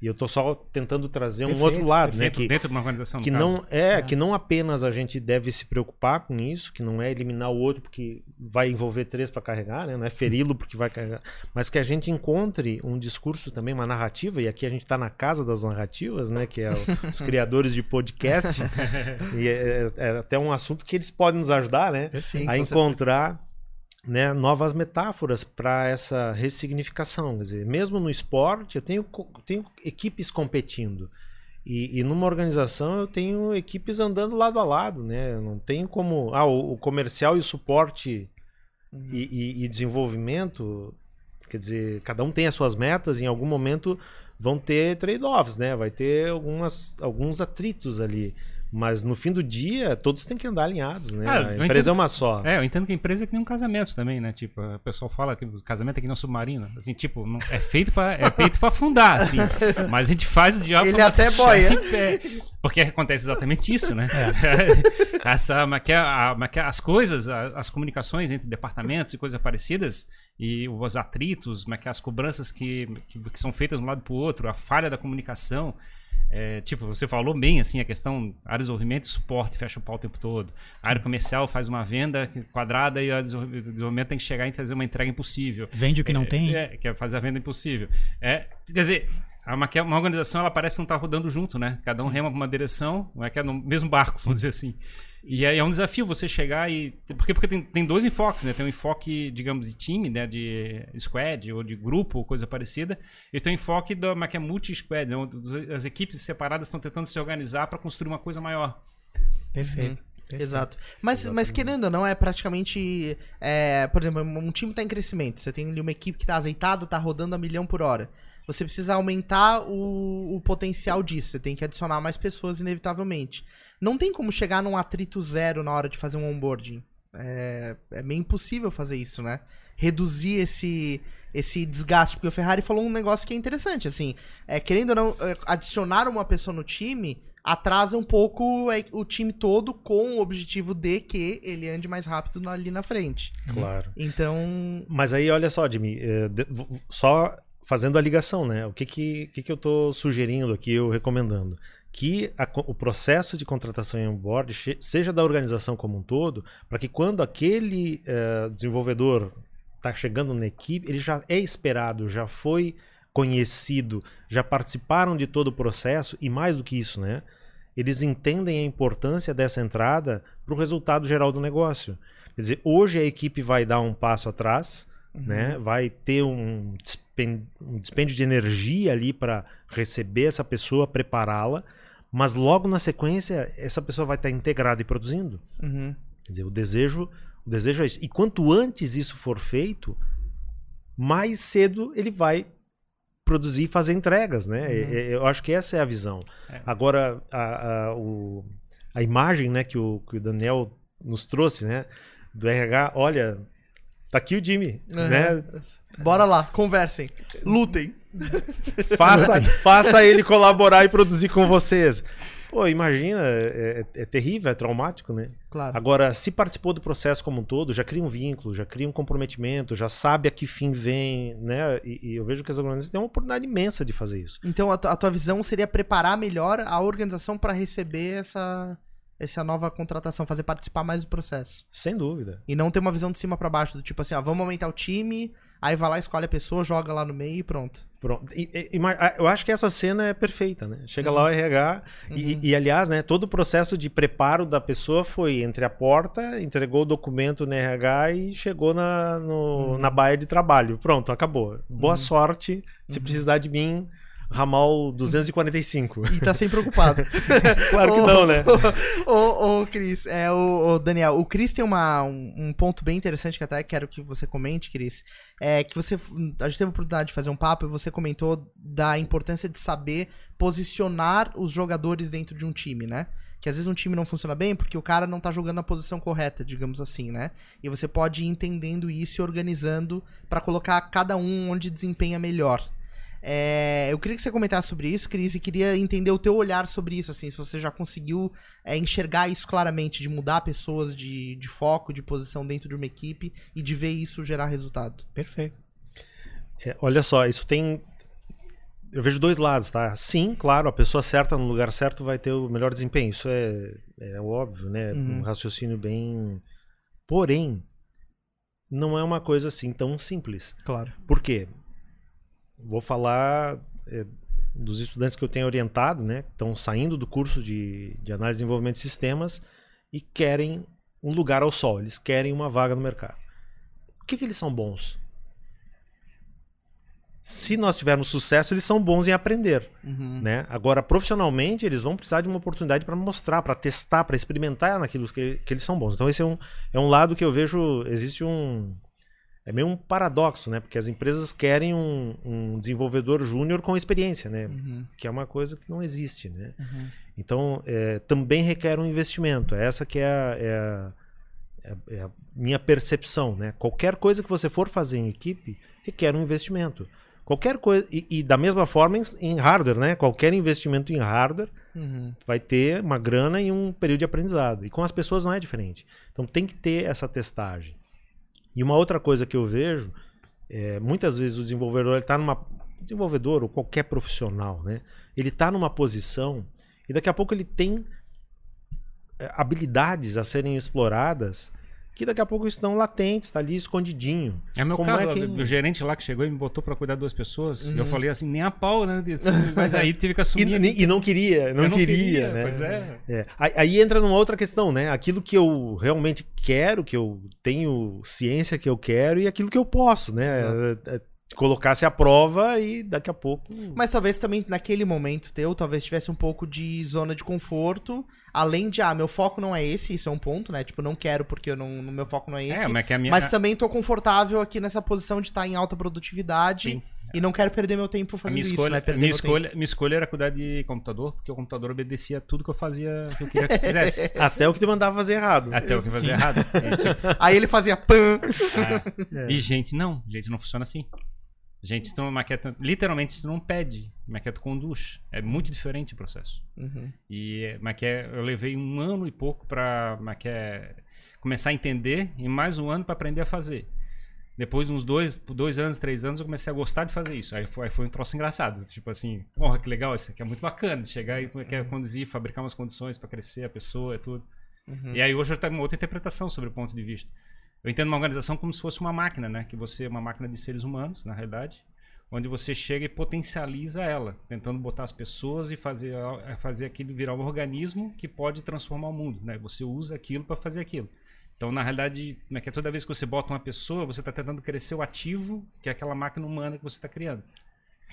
E eu tô só tentando trazer um Perfeito, outro lado, né, Dentro, que dentro de uma organização, que não é, É. que não apenas a gente deve se preocupar com isso, que não é eliminar o outro porque vai envolver três para carregar, né? Não é feri-lo porque vai carregar, mas que a gente encontre um discurso também, uma narrativa e aqui a gente está na casa das narrativas, né? Que é o- os criadores de podcast e é, é até um assunto que eles podem nos ajudar, né? Sim, a encontrar né, novas metáforas para essa ressignificação. Quer dizer, mesmo no esporte, eu tenho, tenho equipes competindo. E, e numa organização eu tenho equipes andando lado a lado, né? Eu não tenho como. Ah, o, o comercial e o suporte Uhum. e, e- e desenvolvimento, quer dizer, cada um tem as suas metas, em algum momento vão ter trade-offs, né? Vai ter algumas, alguns atritos ali. Mas no fim do dia, todos têm que andar alinhados, né? Ah, a entendo empresa é uma só. É, eu entendo que a empresa é que nem um casamento também, né? Tipo, o pessoal fala que o casamento é que nem um submarino. Assim, tipo, não- é feito pra, é feito pra afundar, assim. Mas a gente faz o diabo Ele até boia. Porque acontece exatamente isso, né? Essa, mas que a- mas que as coisas, as comunicações entre departamentos e coisas parecidas, e os atritos, mas que as cobranças que, que, que são feitas de um lado pro outro, a falha da comunicação. É, tipo, você falou bem assim a questão área de desenvolvimento e suporte fecha o pau o tempo todo. A área comercial faz uma venda quadrada e o desenvolvimento tem que chegar e fazer uma entrega impossível. Vende o que não É, tem. É, que é fazer a venda impossível. É, quer dizer, uma, é uma organização ela parece que não está rodando junto, né? Cada um rema para uma direção, não é que é no mesmo barco, vamos dizer assim. E aí é um desafio você chegar e. Porque, porque tem, tem dois enfoques, né? Tem um enfoque, digamos, de time, né? De squad ou de grupo, ou coisa parecida. E tem o enfoque da mas que é multi-squad, né? As equipes separadas estão tentando se organizar para construir uma coisa maior. Perfeito. perfeito. Exato. Mas, mas querendo ou não, é praticamente. é, por exemplo, um time tá em crescimento. Você tem ali uma equipe que tá azeitada, tá rodando a milhão por hora. Você precisa aumentar o, o potencial disso. Você tem que adicionar mais pessoas, inevitavelmente. Não tem como chegar num atrito zero na hora de fazer um onboarding. É, é meio impossível fazer isso, né? Reduzir esse, esse desgaste. Porque o Ferrari falou um negócio que é interessante, assim. É, querendo ou não, é, adicionar uma pessoa no time atrasa um pouco é, o time todo com o objetivo de que ele ande mais rápido ali na frente. Claro. Então, Mas aí, olha só, Jimmy, é, só fazendo a ligação, né? O que que, que, que eu tô sugerindo aqui, eu recomendando? Que a o processo de contratação em onboard seja da organização como um todo, para que quando aquele eh, desenvolvedor está chegando na equipe, ele já é esperado, já foi conhecido, já participaram de todo o processo e mais do que isso, né? Eles entendem a importância dessa entrada para o resultado geral do negócio. Quer dizer, hoje a equipe vai dar um passo atrás, né? Vai ter um, um dispêndio de energia ali para receber essa pessoa, prepará-la, mas logo na sequência essa pessoa vai estar integrada e produzindo. uhum, Quer dizer, o desejo, o desejo é isso. E quanto antes isso for feito, mais cedo ele vai produzir e fazer entregas, né? É- é- Eu acho que essa é a visão. É. Agora, a, a, o- a imagem né, que, o, que o Daniel nos trouxe, né? Do RH, olha, tá aqui o Jimmy, né? uhum. Bora lá, conversem, lutem. Faça, faça ele colaborar e produzir com vocês. Pô, imagina, é, é- é terrível, é traumático, né? Claro. Agora, se participou do processo como um todo, já cria um vínculo, já cria um comprometimento, já sabe a que fim vem, né? E, e eu vejo que as organizações têm uma oportunidade imensa de fazer isso. Então a, a tua visão seria preparar melhor a organização para receber essa essa nova contratação, fazer participar mais do processo. Sem dúvida. E não ter uma visão de cima para baixo, do tipo assim, ó, vamos aumentar o time, aí vai lá, escolhe a pessoa, joga lá no meio e pronto. Pronto. E- e- eu acho que essa cena é perfeita, né? Chega lá o RH e, Uhum. e, aliás, né, todo o processo de preparo da pessoa foi entre a porta, entregou o documento no RH e chegou na, no- Uhum. na baia de trabalho. Pronto, acabou. Boa Uhum. sorte. Se Uhum. precisar de mim, ramal 245. E tá sempre preocupado. claro que Ô, não, né? Ô, ô, Cris, é, o, o Daniel, o Cris tem uma, um, um ponto bem interessante que até quero que você comente, Cris. É que você. A gente teve a oportunidade de fazer um papo e você comentou da importância de saber posicionar os jogadores dentro de um time, né? Que às vezes um time não funciona bem porque o cara não tá jogando na posição correta, digamos assim, né? E você pode ir entendendo isso e organizando pra colocar cada um onde desempenha melhor. É, eu queria que você comentasse sobre isso, Cris, e queria entender o teu olhar sobre isso, assim, se você já conseguiu é, enxergar isso claramente, de mudar pessoas de, de foco, de posição dentro de uma equipe e de ver isso gerar resultado. Perfeito. É, olha só, isso tem. Eu vejo dois lados, tá? Sim, claro, a pessoa certa no lugar certo vai ter o melhor desempenho. Isso é, é óbvio, né? Uhum. Um raciocínio bem. Porém, não é uma coisa assim tão simples. Claro. Por quê? Vou falar é, dos estudantes que eu tenho orientado, né? Que estão saindo do curso de, de análise e desenvolvimento de sistemas e querem um lugar ao sol. Eles querem uma vaga no mercado. O que, que eles são bons? Se nós tivermos sucesso, eles são bons em aprender, Uhum. né? Agora, profissionalmente, eles vão precisar de uma oportunidade para mostrar, para testar, para experimentar naquilo que, que eles são bons. Então, esse é um, é um lado que eu vejo. Existe um. É meio um paradoxo, né? Porque as empresas querem um, um desenvolvedor júnior com experiência, né? Uhum. Que é uma coisa que não existe, né? Uhum. Então, é, também requer um investimento. Essa que é a, é a- é a- é a minha percepção, né? Qualquer coisa que você for fazer em equipe requer um investimento. Qualquer coisa e, e da mesma forma em, em hardware, né? Qualquer investimento em hardware Uhum. vai ter uma grana e um período de aprendizado. E com as pessoas não é diferente. Então tem que ter essa testagem. E uma outra coisa que eu vejo, é, muitas vezes o desenvolvedor está numa desenvolvedor ou qualquer profissional, né? Ele está numa posição e daqui a pouco ele tem é, habilidades a serem exploradas que daqui a pouco estão latentes, está ali escondidinho. É meu Como caso, é que- o gerente lá que chegou e me botou pra cuidar de duas pessoas. Uhum. Eu falei assim, nem a pau, né? Mas aí tive que assumir. e- e não queria, não, Eu queria, né? Pois é. É, aí, aí entra numa outra questão, né? Aquilo que eu realmente quero, que eu tenho ciência que eu quero e aquilo que eu posso, né? É, é, Colocasse à prova e daqui a pouco. Mas talvez também naquele momento teu, talvez tivesse um pouco de zona de conforto, além de, ah, meu foco não é esse, isso é um ponto, né? Tipo, não quero porque eu não, no meu foco não é esse. É, mas que a minha. Mas também tô confortável aqui nessa posição de estar em alta produtividade Sim. e não quero perder meu tempo a fazendo minha isso, escolha, né? Perder minha, meu escolha, minha escolha era cuidar de computador, porque o computador obedecia tudo que eu fazia, que eu queria que fizesse. Até o que te mandava fazer errado. Até o que eu fazia errado. Tempo. Aí ele fazia pan. ah, É. E gente, não, gente, não funciona assim. Gente, não maqueta, literalmente tu não pede, maqueta conduz. É muito diferente o processo. Uhum. E maquete, eu levei um ano e pouco para maquete começar a entender e mais um ano para aprender a fazer. Depois de uns dois, dois anos, três anos, eu comecei a gostar de fazer isso. Aí foi, aí foi um troço engraçado. Tipo assim, porra, que legal, isso aqui é muito bacana. Chegar e quer conduzir, fabricar umas condições para crescer a pessoa e tudo. Uhum. E aí hoje eu tenho uma outra interpretação sobre o ponto de vista. Eu entendo uma organização como se fosse uma máquina, né? Que você é uma máquina de seres humanos, na realidade, onde você chega e potencializa ela, tentando botar as pessoas e fazer, fazer aquilo virar um organismo que pode transformar o mundo, né? Você usa aquilo para fazer aquilo. Então, na realidade, né, que toda vez que você bota uma pessoa, você está tentando crescer o ativo, que é aquela máquina humana que você está criando.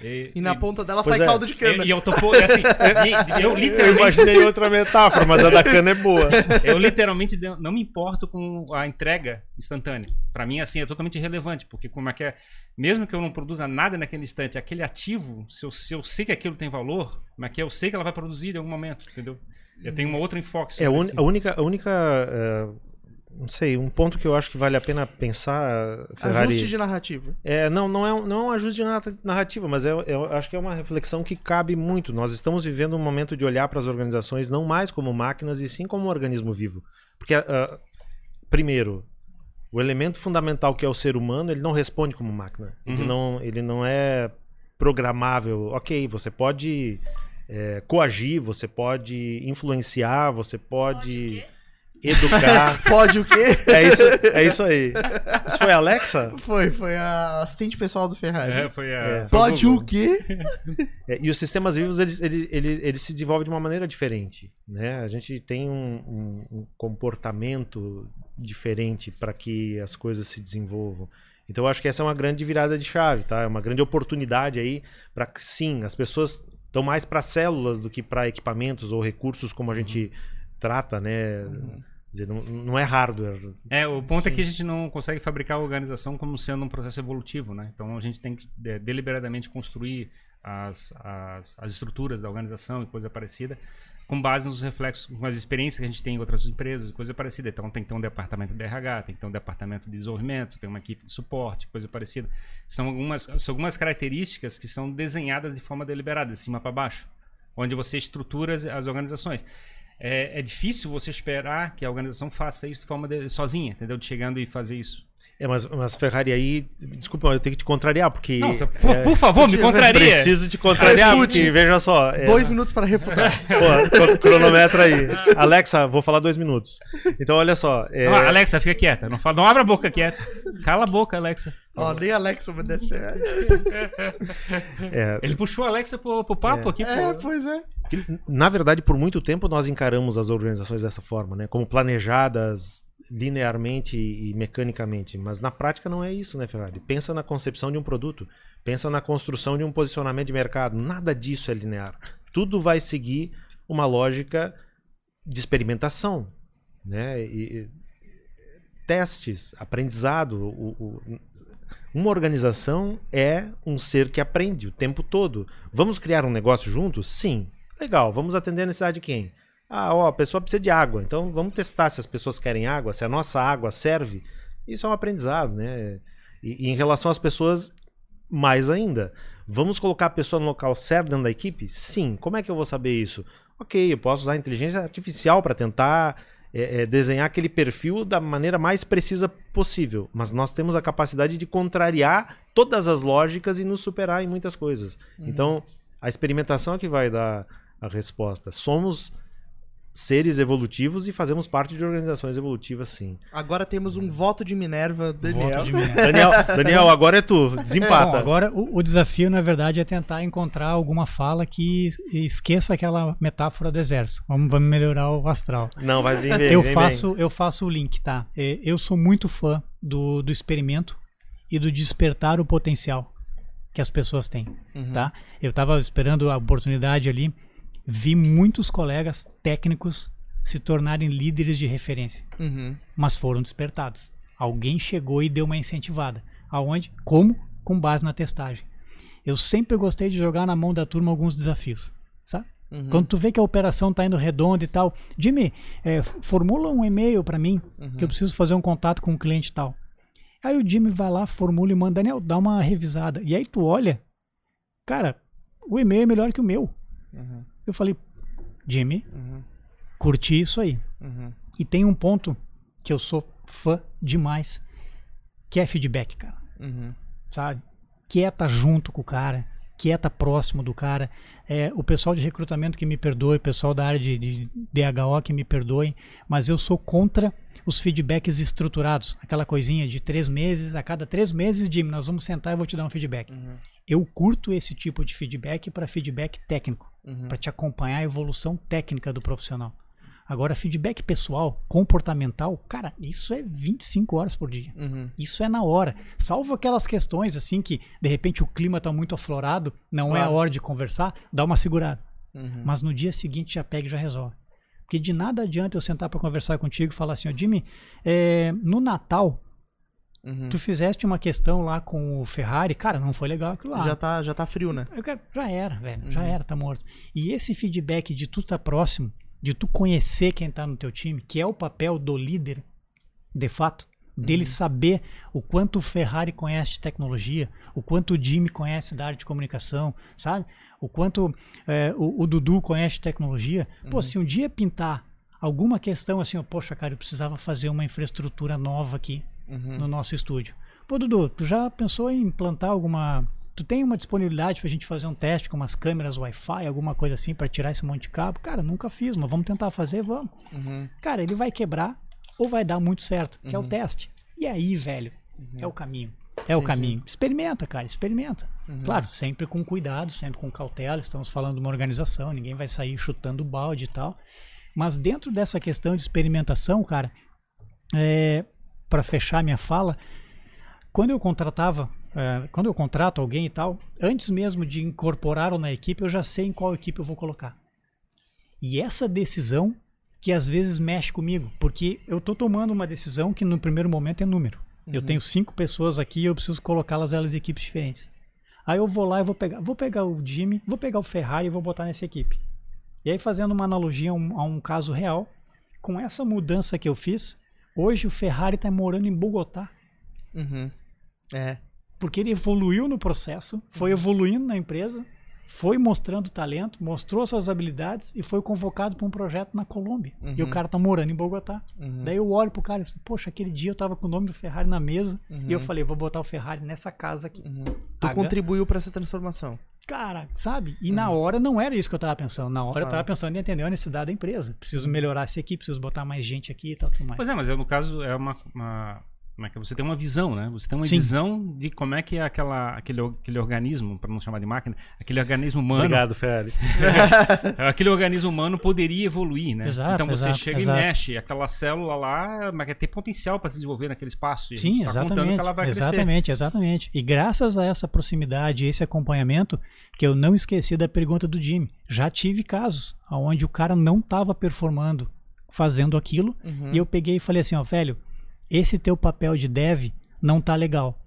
E, e na e, ponta dela sai é. caldo de cana. e, e eu tô assim, eu Eu literalmente imaginei outra metáfora, mas a da cana é boa. eu literalmente não me importo com a entrega instantânea. Pra mim, assim, é totalmente irrelevante, porque como é que é, mesmo que eu não produza nada naquele instante, aquele ativo, se eu, se eu sei que aquilo tem valor, como é que é, eu sei que ela vai produzir em algum momento, entendeu? Eu tenho um outro enfoque É a, assim. a única, a única eh, não sei, um ponto que eu acho que vale a pena pensar, Ferrari. Ajuste de narrativa. É, não, não é, um- não é um ajuste de narra- narrativa, mas é, eu acho que é uma reflexão que cabe muito. Nós estamos vivendo um momento de olhar para as organizações não mais como máquinas e sim como um organismo vivo. Porque, ah, primeiro, o elemento fundamental que é o ser humano, ele não responde como máquina. Ele, Uhum. não, ele não é programável. Ok, você pode é, coagir, você pode influenciar, você pode educar. Pode o quê? é, isso, é isso aí. Isso foi a Alexa? Foi, foi a assistente pessoal do Ferrari. É, foi a, É. Pode o quê? É, e os sistemas vivos eles, ele, ele, ele se desenvolvem de uma maneira diferente. Né? A gente tem um, um- um comportamento diferente para que as coisas se desenvolvam. Então eu acho que essa é uma grande virada de chave, tá? É uma grande oportunidade aí para que sim, as pessoas estão mais para células do que para equipamentos ou recursos como a gente trata, né? Quer dizer, não, não é hardware. É, o ponto é Sim. que a gente não consegue fabricar a organização como sendo um processo evolutivo, né? Então a gente tem que de- deliberadamente construir as, as, as estruturas da organização e coisa parecida com base nos reflexos, com as experiências que a gente tem em outras empresas, coisa parecida. Então tem que ter um departamento de RH, tem que ter um departamento de desenvolvimento, tem uma equipe de suporte, coisa parecida. São algumas, são algumas características que são desenhadas de forma deliberada, de cima para baixo, onde você estrutura as, as organizações. É, é difícil você esperar que a organização faça isso de forma de- sozinha, entendeu? De chegando e fazer isso. É, mas, mas Ferrari aí, desculpa, eu tenho que te contrariar porque Não, por, por favor, me eu contraria. preciso te contrariar Escute. porque veja só, é, Dois minutos para refutar. Pô, cro- cronometra aí. Alexa, vou falar dois minutos. Então, olha só. é, Não, Alexa, fica quieta. Não, fala, não abre a boca quieta. Cala a boca, Alexa. Ó, nem Alex obedece Ferrari. é, Ele puxou a Alexa pro, pro papo É. aqui, É, pô. pois é. Na verdade, por muito tempo nós encaramos as organizações dessa forma, né? Como planejadas linearmente e mecanicamente. Mas na prática não é isso, né, Ferrari? Pensa na concepção de um produto. Pensa na construção de um posicionamento de mercado. Nada disso é linear. Tudo vai seguir uma lógica de experimentação, né? E- testes, aprendizado. o- o- uma organização é um ser que aprende o tempo todo. Vamos criar um negócio juntos? Sim. Legal. Vamos atender a necessidade de quem? Ah, ó, a pessoa precisa de água. Então vamos testar se as pessoas querem água, se a nossa água serve. Isso é um aprendizado, né? E, e em relação às pessoas, mais ainda. Vamos colocar a pessoa no local certo dentro da equipe? Sim. Como é que eu vou saber isso? Ok, eu posso usar a inteligência artificial para tentar é, é, desenhar aquele perfil da maneira mais precisa possível. Mas nós temos a capacidade de contrariar todas as lógicas e nos superar em muitas coisas. Então, a experimentação é que vai dar a resposta. Somos seres evolutivos e fazemos parte de organizações evolutivas, sim. Agora temos um voto de Minerva, Daniel. Voto de Minerva. Daniel, Daniel agora é tu. Desempata. Bom, agora o, o desafio, na verdade, é tentar encontrar alguma fala que es- esqueça aquela metáfora do exército. Vamos, vamos melhorar o astral. Não, vai vir bem. eu vem faço, eu faço o link, tá? É, Eu sou muito fã do, do experimento e do despertar o potencial que as pessoas têm, Uhum. tá? Eu estava esperando a oportunidade ali, vi muitos colegas técnicos se tornarem líderes de referência, Uhum. mas foram despertados. Alguém chegou e deu uma incentivada. Aonde? Como? Com base na testagem. Eu sempre gostei de jogar na mão da turma alguns desafios, sabe? Uhum. Quando tu vê que a operação tá indo redonda e tal, Jimmy, é, formula um e-mail para mim Uhum. que eu preciso fazer um contato com um cliente tal. Aí o Jimmy vai lá, formula e manda, Daniel, dá uma revisada. E aí tu olha, cara, o e-mail é melhor que o meu. Uhum, Eu falei, Jimmy, uhum, curti isso aí. uhum. E tem um ponto que eu sou fã demais, que é feedback, cara. Uhum. Sabe? Que é tá junto com o cara, que é tá próximo do cara. É, o pessoal de recrutamento que me perdoe, o pessoal da área de, de DHO que me perdoe, mas eu sou contra os feedbacks estruturados. Aquela coisinha de três meses, a cada três meses, Jimmy, nós vamos sentar e vou te dar um feedback. Uhum. Eu curto esse tipo de feedback para feedback técnico Uhum. para te acompanhar a evolução técnica do profissional. Agora, feedback pessoal, comportamental, cara, isso é 25 horas por dia. Uhum. Isso é na hora. Salvo aquelas questões assim que, de repente, o clima tá muito aflorado, não é a Claro. hora de conversar, dá uma segurada. Uhum. Mas no dia seguinte já pega e já resolve. Porque de nada adianta eu sentar para conversar contigo e falar assim, ó, Jimmy, é, no Natal, Uhum. tu fizeste uma questão lá com o Ferrari, cara, não foi legal aquilo lá. Já, tá, já tá frio, né? Quero, já era, velho. Já Uhum. era, tá morto. E esse feedback de tu tá próximo, de tu conhecer quem tá no teu time, que é o papel do líder, de fato, dele saber o quanto o Ferrari conhece de tecnologia, o quanto o Jimmy conhece da área de comunicação, sabe? O quanto é, o, o Dudu conhece tecnologia. Pô, se um dia pintar alguma questão assim, ó, poxa, cara, eu precisava fazer uma infraestrutura nova aqui Uhum. no nosso estúdio. Pô, Dudu, tu já pensou em implantar alguma. Tu tem uma disponibilidade pra gente fazer um teste com umas câmeras Wi-Fi, alguma coisa assim, pra tirar esse monte de cabo? Cara, nunca fiz, mas vamos tentar fazer, vamos. Uhum. Cara, ele vai quebrar ou vai dar muito certo, que é o Uhum. teste. E aí, velho, é o caminho. É Sim, o caminho. Experimenta, cara, experimenta. Uhum. Claro, sempre com cuidado, sempre com cautela. Estamos falando de uma organização, ninguém vai sair chutando balde e tal. Mas dentro dessa questão de experimentação, cara, é, para fechar minha fala, quando eu contratava, é, quando eu contrato alguém e tal, antes mesmo de incorporá-lo na equipe, eu já sei em qual equipe eu vou colocar. E essa decisão que às vezes mexe comigo, porque eu tô tomando uma decisão que no primeiro momento é número. Eu tenho cinco pessoas aqui e eu preciso colocá-las elas em equipes diferentes. Aí eu vou lá e vou pegar, vou pegar o Jimmy, vou pegar o Ferrari e vou botar nessa equipe. E aí fazendo uma analogia a um, a um caso real, com essa mudança que eu fiz, hoje o Ferrari está morando em Bogotá, Uhum. É. porque ele evoluiu no processo, foi evoluindo na empresa, foi mostrando talento, mostrou suas habilidades e foi convocado para um projeto na Colômbia. E o Uhum. cara tá morando em Bogotá. Uhum. Daí eu olho pro cara e falo, poxa, aquele dia eu tava com o nome do Ferrari na mesa Uhum. e eu falei, vou botar o Ferrari nessa casa aqui. Uhum. Tu H- contribuiu pra essa transformação. Cara, sabe? E na hora não era isso que eu tava pensando. Na hora eu Claro. tava pensando em entender a necessidade da empresa. Preciso melhorar essa equipe, preciso botar mais gente aqui e tal, tudo mais. Pois é, mas eu, no caso é uma, uma- como é que é? você tem uma visão, né? Você tem uma Sim. visão de como é que é aquela, aquele, aquele organismo, para não chamar de máquina, aquele organismo humano, Obrigado, Ferrari. aquele organismo humano poderia evoluir, né? Exato, então você exato, chega exato. e mexe, aquela célula lá, mas tem potencial para se desenvolver naquele espaço. E a Sim, gente tá contando exatamente. que ela vai crescer. exatamente, exatamente. E graças a essa proximidade, esse acompanhamento, que eu não esqueci da pergunta do Jimmy. Já tive casos onde o cara não estava performando fazendo aquilo, Uhum. e eu peguei e falei assim, ó, velho, esse teu papel de dev não tá legal.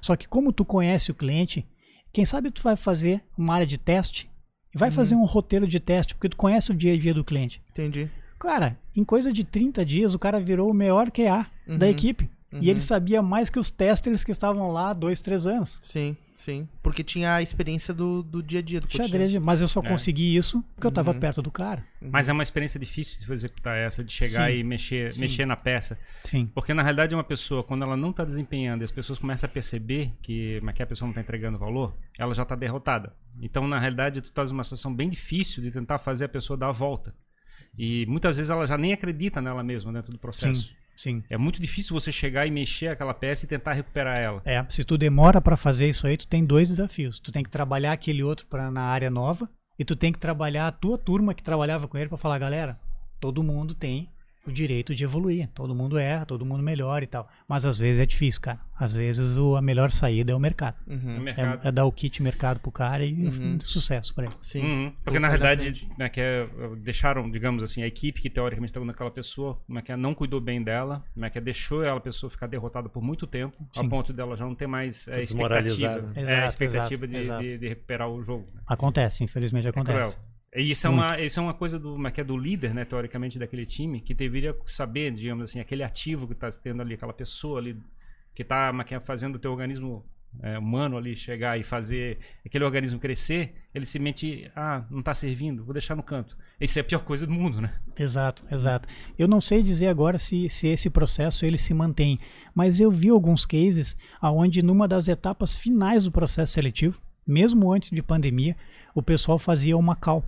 Só que como tu conhece o cliente, quem sabe tu vai fazer uma área de teste e vai Uhum. fazer um roteiro de teste, porque tu conhece o dia a dia do cliente. Entendi. Cara, em coisa de 30 dias, o cara virou o melhor QA da Uhum. equipe. Uhum. E ele sabia mais que os testers que estavam lá há dois, três anos. Sim, sim. Porque tinha a experiência do, do dia a dia, do. Xadrez, mas eu só É. consegui isso porque eu tava Uhum. perto do cara. Mas é uma experiência difícil de executar essa, de chegar Sim. e mexer, Sim. mexer na peça. Sim. Porque na realidade uma pessoa, quando ela não está desempenhando e as pessoas começam a perceber que, mas que a pessoa não está entregando valor, ela já está derrotada. Então, na realidade, tu estás numa situação bem difícil de tentar fazer a pessoa dar a volta. E muitas vezes ela já nem acredita nela mesma dentro do processo. Sim. É muito difícil você chegar e mexer aquela peça e tentar recuperar ela. É, se tu demora pra fazer isso aí, tu tem dois desafios. Tu tem que trabalhar aquele outro pra, na área nova e tu tem que trabalhar a tua turma que trabalhava com ele pra falar, galera, todo mundo tem o direito de evoluir. Todo mundo erra, todo mundo melhora e tal. Mas às vezes é difícil, cara. Às vezes o- a melhor saída é o mercado. Uhum. mercado. É, é dar o kit mercado pro cara e Uhum. sucesso pra ele. Sim. Uhum. Porque na realidade, né, que é, deixaram, digamos assim, a equipe que teoricamente estava naquela pessoa, como é que é, não cuidou bem dela, como é que é, deixou ela pessoa ficar derrotada por muito tempo, Sim. a ponto dela já não ter mais é, Desmoralizada. expectativa, Exato, é, expectativa exato, de, exato. de- de recuperar o jogo. né? Acontece, infelizmente É acontece. E isso é, uma, isso é uma coisa do, é que é, do líder, né, teoricamente, daquele time, que deveria saber, digamos assim, aquele ativo que está tendo ali, aquela pessoa ali que está fazendo o teu organismo é, humano ali chegar e fazer aquele organismo crescer, ele se mente, ah, não está servindo, vou deixar no canto. Isso é a pior coisa do mundo, né? Exato, exato. Eu não sei dizer agora se, se esse processo ele se mantém, mas eu vi alguns cases aonde numa das etapas finais do processo seletivo, mesmo antes de pandemia, o pessoal fazia uma call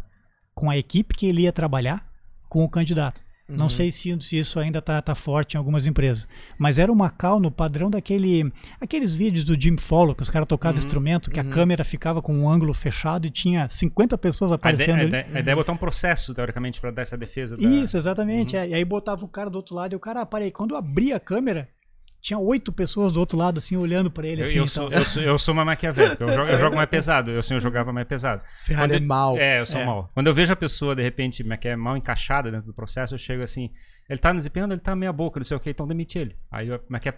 com a equipe que ele ia trabalhar com o candidato. Uhum. Não sei se, se isso ainda está tá forte em algumas empresas. Mas era uma cal no padrão daquele. Aqueles vídeos do Jim Follow, que os caras tocavam uhum. instrumento, que uhum. a câmera ficava com um ângulo fechado e tinha 50 pessoas aparecendo a ideia, é botar um processo, teoricamente, para dar essa defesa. Da... Isso, exatamente. É. E aí botava o cara do outro lado e o cara, ah, parei, quando eu abri a câmera, tinha oito pessoas do outro lado, assim, olhando para ele. Eu, assim, eu, sou, eu, sou, eu sou uma maquiavélica, eu jogo, eu jogo mais pesado, eu, assim, eu jogava mais pesado. Ferrari é mal. É, eu sou é. mal. Quando eu vejo a pessoa, de repente, que é mal encaixada dentro do processo, eu chego assim, ele tá desempenhando, ele tá meia boca, não sei o que, então demite ele. Aí,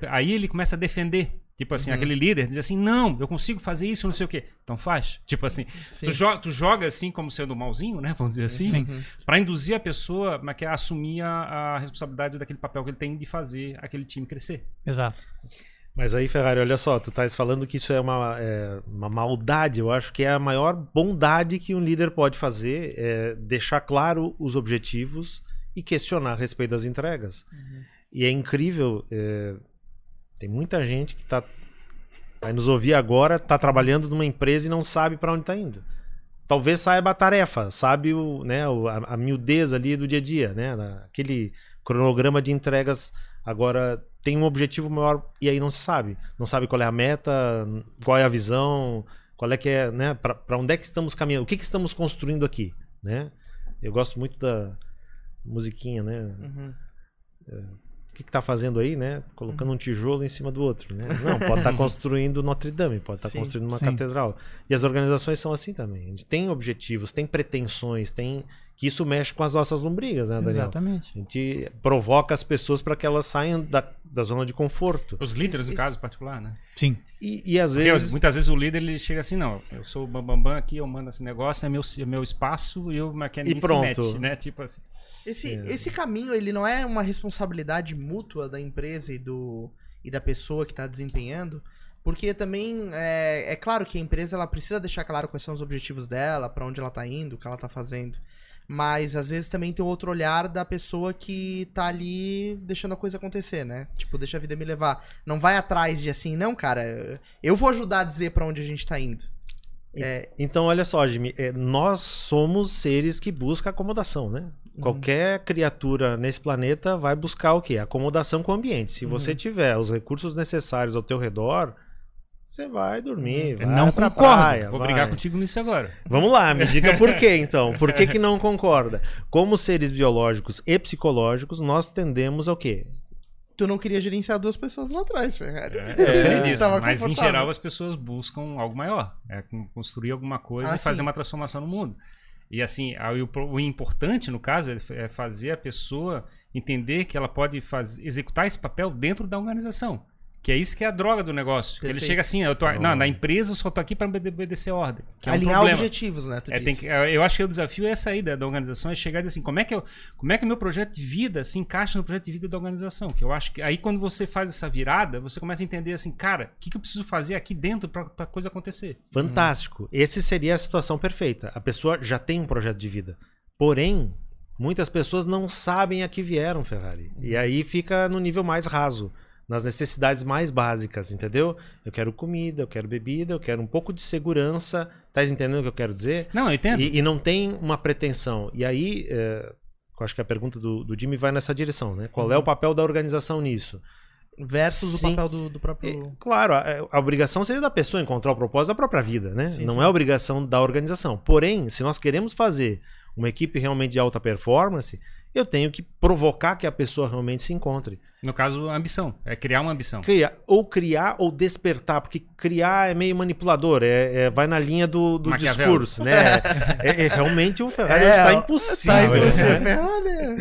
aí ele começa a defender. Tipo assim, uhum. aquele líder diz assim: não, eu consigo fazer isso, não sei o que. Então faz. Tipo assim, tu, jo tu, joga assim como sendo malzinho, né? Vamos dizer assim, uhum. para induzir a pessoa a assumir a, a responsabilidade daquele papel que ele tem de fazer aquele time crescer. Exato. Mas aí, Ferrari, olha só, tu estás falando que isso é uma, é uma maldade. Eu acho que é a maior bondade que um líder pode fazer, é deixar claro os objetivos e questionar a respeito das entregas. Uhum. E é incrível, é, tem muita gente que está vai nos ouvir agora, está trabalhando numa empresa e não sabe para onde está indo. Talvez saiba a tarefa, sabe o, né, a, a miudez ali do dia a dia, né, aquele cronograma de entregas. Agora tem um objetivo maior e aí não se sabe, não sabe qual é a meta, qual é a visão, qual é que é, né, para onde é que estamos caminhando, o que, que estamos construindo aqui, né? Eu gosto muito da musiquinha, né? Uhum. É, o que está fazendo aí, né? Colocando uhum. um tijolo em cima do outro, né? Não, pode estar tá construindo Notre Dame, pode estar tá construindo uma sim. catedral. E as organizações são assim também. A gente tem objetivos, tem pretensões, tem que isso mexe com as nossas lombrigas, né, Daniel? Exatamente. A gente provoca as pessoas para que elas saiam da, da zona de conforto. Os líderes, no caso particular, né? Sim. E, e às Porque vezes. Muitas vezes o líder ele chega assim, não, eu sou o bambambam bam, bam aqui, eu mando esse negócio, é meu, é meu espaço e eu quero e pronto. Mete, né? Tipo assim. Esse, é. esse caminho, ele não é uma responsabilidade mútua da empresa e, do, e da pessoa que está desempenhando? Porque também é, é claro que a empresa ela precisa deixar claro quais são os objetivos dela, para onde ela está indo, o que ela está fazendo. Mas às vezes também tem outro olhar da pessoa que tá ali deixando a coisa acontecer, né? Tipo, deixa a vida me levar. Não vai atrás de assim, não, cara, eu vou ajudar a dizer para onde a gente tá indo. É... Então, olha só, Jimmy, é, nós somos seres que buscam acomodação, né? Uhum. Qualquer criatura nesse planeta vai buscar o quê? Acomodação com o ambiente. Se uhum. você tiver os recursos necessários ao teu redor, você vai dormir. Vai não concordo. Praia, Vou vai. brigar contigo nisso agora. Vamos lá, me diga por quê então. Por que, que não concorda? Como seres biológicos e psicológicos, nós tendemos ao quê? Tu não queria gerenciar duas pessoas lá atrás, Ferrari. É, eu sei disso, mas em geral as pessoas buscam algo maior. É construir alguma coisa ah, e fazer uma transformação no mundo. E assim, o, o importante no caso é, é fazer a pessoa entender que ela pode fazer, executar esse papel dentro da organização. Que é isso que é a droga do negócio. Que ele chega assim, eu tô, não, na empresa eu só tô aqui para obedecer a ordem. Que é Alinhar um objetivos, né? É, que, eu acho que o desafio é essa aí da, da, organização, é chegar e dizer assim, como é, que eu, como é que o meu projeto de vida se encaixa no projeto de vida da organização? Que eu acho que aí quando você faz essa virada, você começa a entender assim, cara, o que, que eu preciso fazer aqui dentro para a coisa acontecer? Fantástico. Hum. Esse seria a situação perfeita. A pessoa já tem um projeto de vida. Porém, muitas pessoas não sabem a que vieram, Ferrari. E aí fica no nível mais raso nas necessidades mais básicas, entendeu? Eu quero comida, eu quero bebida, eu quero um pouco de segurança. Tá entendendo o que eu quero dizer? Não, eu entendo. E, e não tem uma pretensão. E aí, é, eu acho que a pergunta do, do Jimmy vai nessa direção, né? Qual uhum. é o uhum. papel da organização nisso? Versus sim. o papel do, do próprio. É, claro, a, a, obrigação seria da pessoa encontrar o propósito da própria vida, né? Sim, não sim. é obrigação da organização. Porém, se nós queremos fazer uma equipe realmente de alta performance, eu tenho que provocar que a pessoa realmente se encontre. No caso, ambição. É criar uma ambição. Criar, ou criar ou despertar, porque criar é meio manipulador, é, é vai na linha do, do discurso, né? é, é, realmente o Ferrari é, tá impossível. Tá impossível. Né?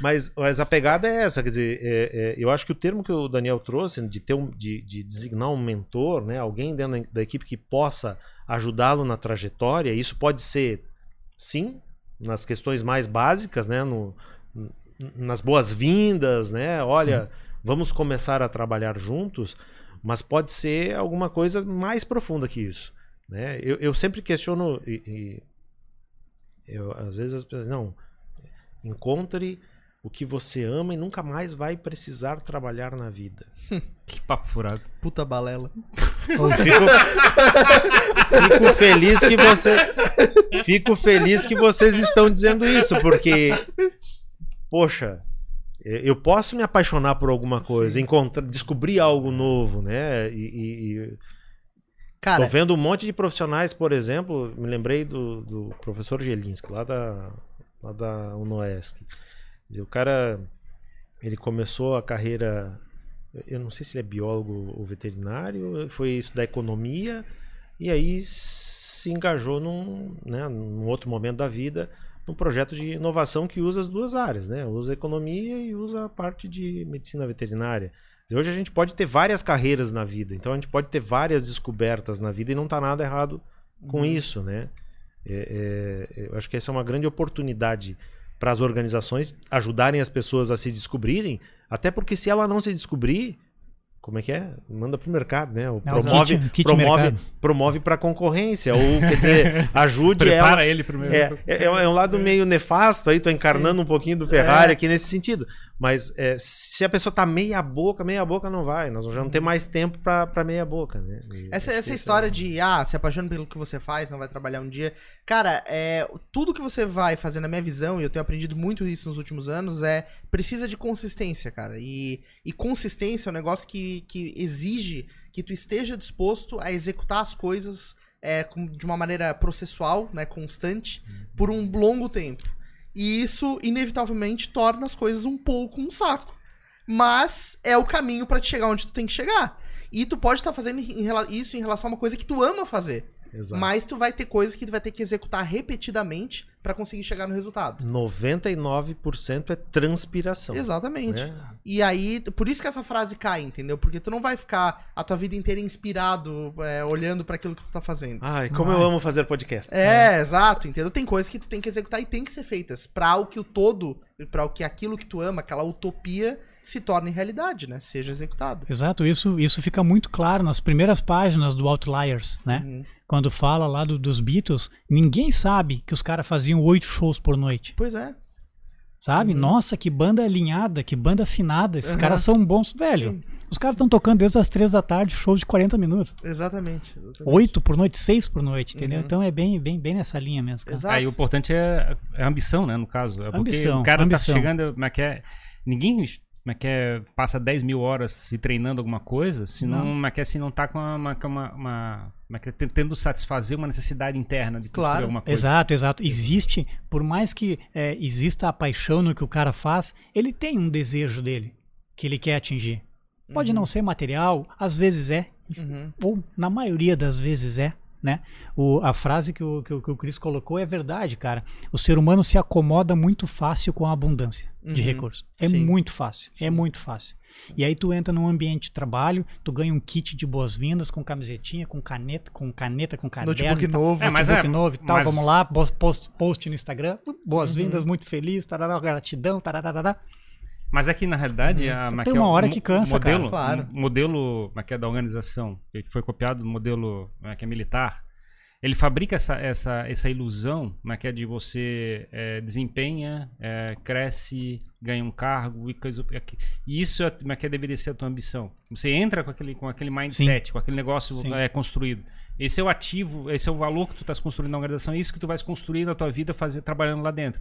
mas, mas a pegada é essa, quer dizer, é, é, eu acho que o termo que o Daniel trouxe, de, ter um, de, de designar um mentor, né? alguém dentro da equipe que possa ajudá-lo na trajetória, isso pode ser, sim, nas questões mais básicas, né? No, nas boas-vindas, né? Olha, hum. vamos começar a trabalhar juntos. Mas pode ser alguma coisa mais profunda que isso. Né? Eu, eu sempre questiono, e, e eu, às vezes as pessoas, não, encontre o que você ama e nunca mais vai precisar trabalhar na vida. Que papo furado. Puta balela. Fico, fico feliz que você, fico feliz que vocês estão dizendo isso, porque, poxa, eu posso me apaixonar por alguma coisa, encontrar, descobrir algo novo, né? E, e- Cara, Tô vendo um monte de profissionais, por exemplo, me lembrei do, do professor Gelinski, lá da, lá da Unoesc. O cara, ele começou a carreira, eu não sei se ele é biólogo ou veterinário, foi estudar economia, e aí se engajou num, né, num outro momento da vida, num projeto de inovação que usa as duas áreas, né? Usa a economia e usa a parte de medicina veterinária. Hoje a gente pode ter várias carreiras na vida, então a gente pode ter várias descobertas na vida e não está nada errado com isso, né? É, é, eu acho que essa é uma grande oportunidade para as organizações ajudarem as pessoas a se descobrirem, até porque se ela não se descobrir, como é que é? Manda pro mercado, né? Não, promove, kit- kit promove, mercado. promove para concorrência, ou quer dizer, ajude ela Prepara ele primeiro. é, é, é um lado meio nefasto aí, tô encarnando um pouquinho do Ferrari É. aqui nesse sentido. Mas é, se a pessoa tá meia boca, meia boca não vai. Nós já não ter mais tempo pra, pra meia boca, né? E Essa, essa história isso de, ah, se apaixona pelo que você faz, não vai trabalhar um dia. Cara, é, tudo que você vai fazer, na minha visão, e eu tenho aprendido muito isso nos últimos anos, é precisa de consistência, cara. E, e consistência é um negócio que, que exige que tu esteja disposto a executar as coisas é, de uma maneira processual, né, constante, por um longo tempo. E isso, inevitavelmente, torna as coisas um pouco um saco. Mas é o caminho pra te chegar onde tu tem que chegar. E tu pode estar fazendo em rela- isso em relação a uma coisa que tu ama fazer. Exato. Mas tu vai ter coisas que tu vai ter que executar repetidamente pra conseguir chegar no resultado. 99% é transpiração. Exatamente. né? E aí, por isso que essa frase cai, entendeu? Porque tu não vai ficar a tua vida inteira inspirado, é, olhando pra aquilo que tu tá fazendo. Ai, como eu amo fazer podcast. É, exato, entendeu? Tem coisas que tu tem que executar e tem que ser feitas pra o que o todo, pra o que aquilo que tu ama, aquela utopia, se torne realidade, né? Seja executado. Exato, isso, isso fica muito claro nas primeiras páginas do Outliers, né? Uhum. Quando fala lá do- dos Beatles, ninguém sabe que os caras faziam oito shows por noite, Pois é. sabe? Uhum. Nossa, que banda alinhada, que banda afinada. Esses Aham. caras são bons, velho. Sim, Os caras estão tocando desde as três da tarde, shows de 40 minutos. exatamente. Oito por noite, seis por noite, entendeu? Uhum. então é bem, bem, bem nessa linha mesmo. cara. Exato. Aí o importante é, é a ambição, né, no caso. É porque Ambição, o cara ambição. tá chegando, mas quer. Ninguém mas quer, passa 10 mil horas se treinando alguma coisa, se não, Não. mas quer, se não tá com uma, uma, uma, uma- mas quer tentando satisfazer uma necessidade interna de construir Claro. alguma coisa. Exato, exato. Existe, por mais que é, exista a paixão no que o cara faz, ele tem um desejo dele que ele quer atingir. Pode Uhum. não ser material, às vezes é, Uhum. ou na maioria das vezes é, né? O, a frase que o, que, o, que o Chris colocou é verdade, cara. O ser humano se acomoda muito fácil com a abundância de Uhum. recursos. É Sim. muito fácil, é muito fácil. E aí tu entra num ambiente de trabalho, tu ganha um kit de boas-vindas com camisetinha, com caneta, com caneta, com caderno, Notebook e tal. novo. É, mas notebook é- novo e tal, mas- vamos lá, post, post, post no Instagram, boas-vindas, Uhum. muito feliz, tarará, gratidão, tarará. Mas aqui, na realidade, a, Tem mas que é uma o hora que cansa, cara, modelo, claro. o modelo mas que é da organização, que foi copiado do modelo mas que é militar, ele fabrica essa, essa, essa ilusão mas que é de você é, desempenha, é, cresce, ganha um cargo e coisa. E isso é, que deveria ser a tua ambição. Você entra com aquele, com aquele mindset, com aquele negócio Sim. é, construído. Esse é o ativo, esse é o valor que tu estás construindo na organização, é isso que tu vais construir na tua vida fazer, trabalhando lá dentro.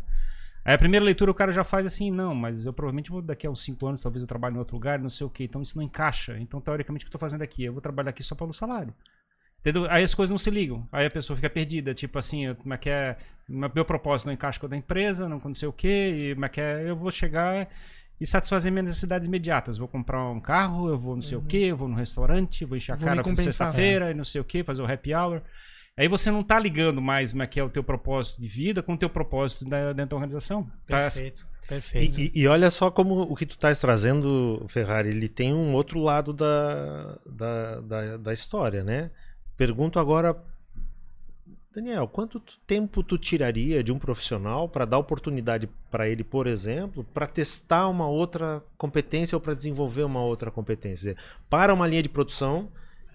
Aí a primeira leitura o cara já faz assim, não, mas eu provavelmente vou daqui a uns 5 anos, talvez eu trabalhe em outro lugar, não sei o que, então isso não encaixa. Então, teoricamente, o que eu tô fazendo aqui? Eu vou trabalhar aqui só pelo salário. Entendeu? Aí as coisas não se ligam. Aí a pessoa fica perdida, tipo assim, como é que é, meu propósito não encaixa com o da empresa, não sei o que, e como é que é, eu vou chegar e satisfazer minhas necessidades imediatas. Vou comprar um carro, eu vou não sei o que, eu vou no restaurante, vou encher a Vou cara sexta-feira e não sei o que, fazer o happy hour. Aí você não tá ligando mais como é que é o teu propósito de vida com o teu propósito da- dentro da organização. Tá- Perfeito, perfeito. E, e- olha só como o que tu estás trazendo, Ferrari, ele tem um outro lado da, da, da, da história, né? Pergunto agora, Daniel, quanto tempo tu tiraria de um profissional para dar oportunidade para ele, por exemplo, para testar uma outra competência ou para desenvolver uma outra competência? Para uma linha de produção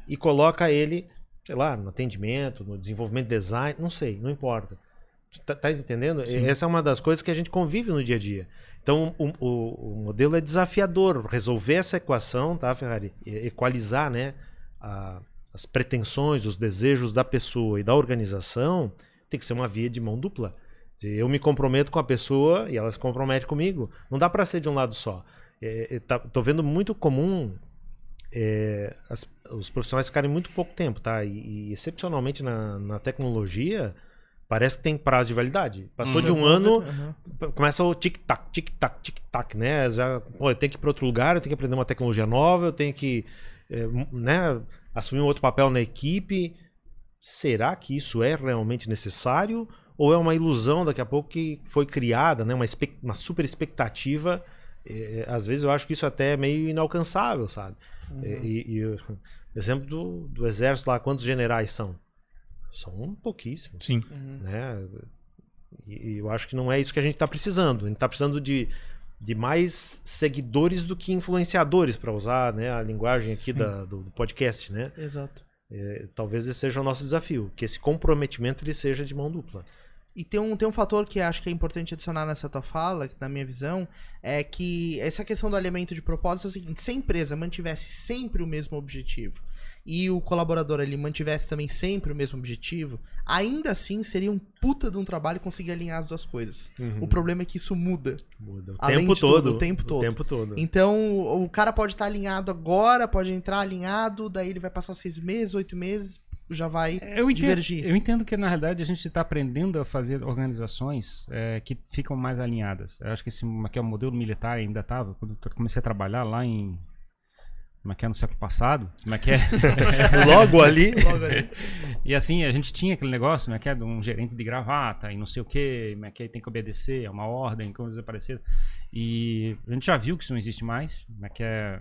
e coloca ele, sei lá, no atendimento, no desenvolvimento de design, não sei, não importa. Tá, tá entendendo? Sim. Essa é uma das coisas que a gente convive no dia a dia. Então, o, o- o modelo é desafiador. Resolver essa equação, tá, Ferrari? Equalizar, né? a- as pretensões, os desejos da pessoa e da organização tem que ser uma via de mão dupla. Eu me comprometo com a pessoa e ela se compromete comigo. Não dá para ser de um lado só. É, é, tá- tô vendo muito comum é, as- os profissionais ficarem muito pouco tempo, tá? E, e, excepcionalmente na, na tecnologia, parece que tem prazo de validade. Passou Uhum. de um ano, Uhum. começa o tic-tac, tic-tac, tic-tac, né? Já, pô, eu tenho que ir para outro lugar, eu tenho que aprender uma tecnologia nova, eu tenho que é, né, assumir um outro papel na equipe. Será que isso é realmente necessário? Ou é uma ilusão daqui a pouco que foi criada, né? Uma, uma super expectativa. É, às vezes eu acho que isso até é meio inalcançável, sabe? Uhum. E, e o exemplo do, do exército lá, quantos generais são? São pouquíssimos Sim. Uhum. né? E, e eu acho que não é isso que a gente está precisando. A gente está precisando de, de mais seguidores do que influenciadores, para usar né, a linguagem aqui da- do, do podcast, né? Exato. É, talvez esse seja o nosso desafio, que esse comprometimento ele seja de mão dupla. E tem um, tem um fator que acho que é importante adicionar nessa tua fala, na minha visão, é que essa questão do alinhamento de propósito é o seguinte: se a empresa mantivesse sempre o mesmo objetivo e o colaborador ali mantivesse também sempre o mesmo objetivo, ainda assim seria um puta de um trabalho conseguir alinhar as duas coisas. O problema é que isso muda. Muda o Além tempo de tudo, todo. o tempo todo. tempo todo. Então, o cara pode estar alinhado agora, pode entrar alinhado, daí ele vai passar seis meses, oito meses, já vai Eu entendo, divergir. eu entendo que, na realidade, a gente está aprendendo a fazer organizações é, que ficam mais alinhadas. Eu acho que esse que é o modelo militar ainda estava, quando eu comecei a trabalhar lá em. Como é que é no século passado? Como é que é? Logo ali. Logo ali. E assim, a gente tinha aquele negócio, né, que é de um gerente de gravata e não sei o quê, como é que tem que obedecer, é uma ordem, coisas parecidas. E a gente já viu que isso não existe mais, como é que é,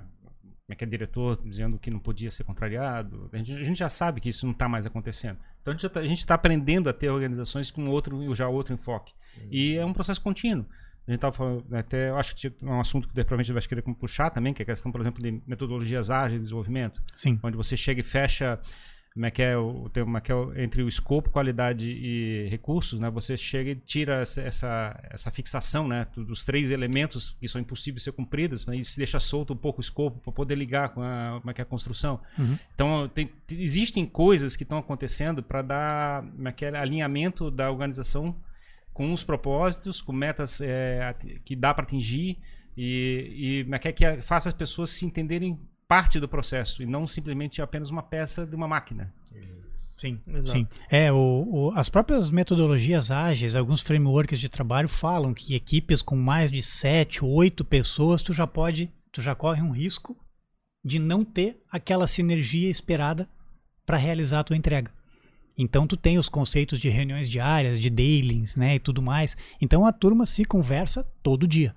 como é, que é diretor dizendo que não podia ser contrariado. A gente, a gente já sabe que isso não está mais acontecendo. Então a gente já tá- está aprendendo a ter organizações com outro, já outro enfoque. E é um processo contínuo. A gente estava falando, né, até, eu acho que tinha um assunto que provavelmente vai querer puxar também, que é a questão, por exemplo, de metodologias ágeis de desenvolvimento Sim. onde você chega e fecha como é que é o, tem uma que é entre o escopo, qualidade e recursos, né? Você chega e tira essa, essa, essa fixação, né? do- Dos três elementos que são impossíveis de ser cumpridos, mas isso deixa solto um pouco o escopo para poder ligar com a, como é que é a construção. Uhum. Então, tem- tem- existem coisas que estão acontecendo para dar como é que é, alinhamento da organização com os propósitos, com metas é, que dá para atingir e, e como é que, é, que faça as pessoas se entenderem parte do processo e não simplesmente apenas uma peça de uma máquina. Sim. Exato. Sim. É, o, o- as próprias metodologias ágeis, alguns frameworks de trabalho falam que equipes com mais de 7, 8 pessoas, tu já pode, tu já corre um risco de não ter aquela sinergia esperada para realizar a tua entrega. Então tu tem os conceitos de reuniões diárias, de dailings, né, e tudo mais. Então a turma se conversa todo dia.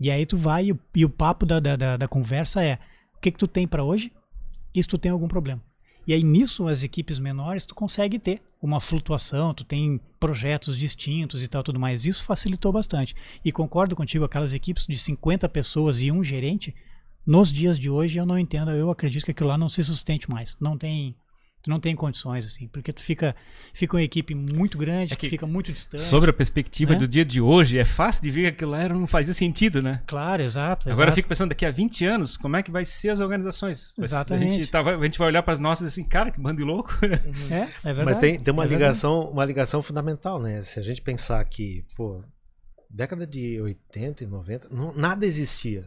E aí tu vai e o, e o papo da, da, da, da conversa é o que, que tu tem para hoje e se tu tem algum problema. E aí nisso as equipes menores tu consegue ter uma flutuação, tu tem projetos distintos e tal tudo mais. Isso facilitou bastante. E concordo contigo, aquelas equipes de 50 pessoas e um gerente, nos dias de hoje eu não entendo, eu acredito que aquilo lá não se sustente mais. Não tem tu não tem condições assim, porque tu fica fica uma equipe muito grande, É que que fica muito distante. Sobre a perspectiva Né? do dia de hoje, é fácil de ver que aquilo lá era- não fazia sentido, né? Claro, exato. Agora eu exato. fico pensando, daqui a 20 anos, como é que vai ser as organizações? Ser- A Exatamente. gente, tá- a gente vai olhar para as nossas assim, cara, que bando de louco. É, é verdade. Mas tem, tem uma, é verdade. ligação, uma ligação fundamental, né? Se a gente pensar que, pô, década de 80 e 90, não- nada existia.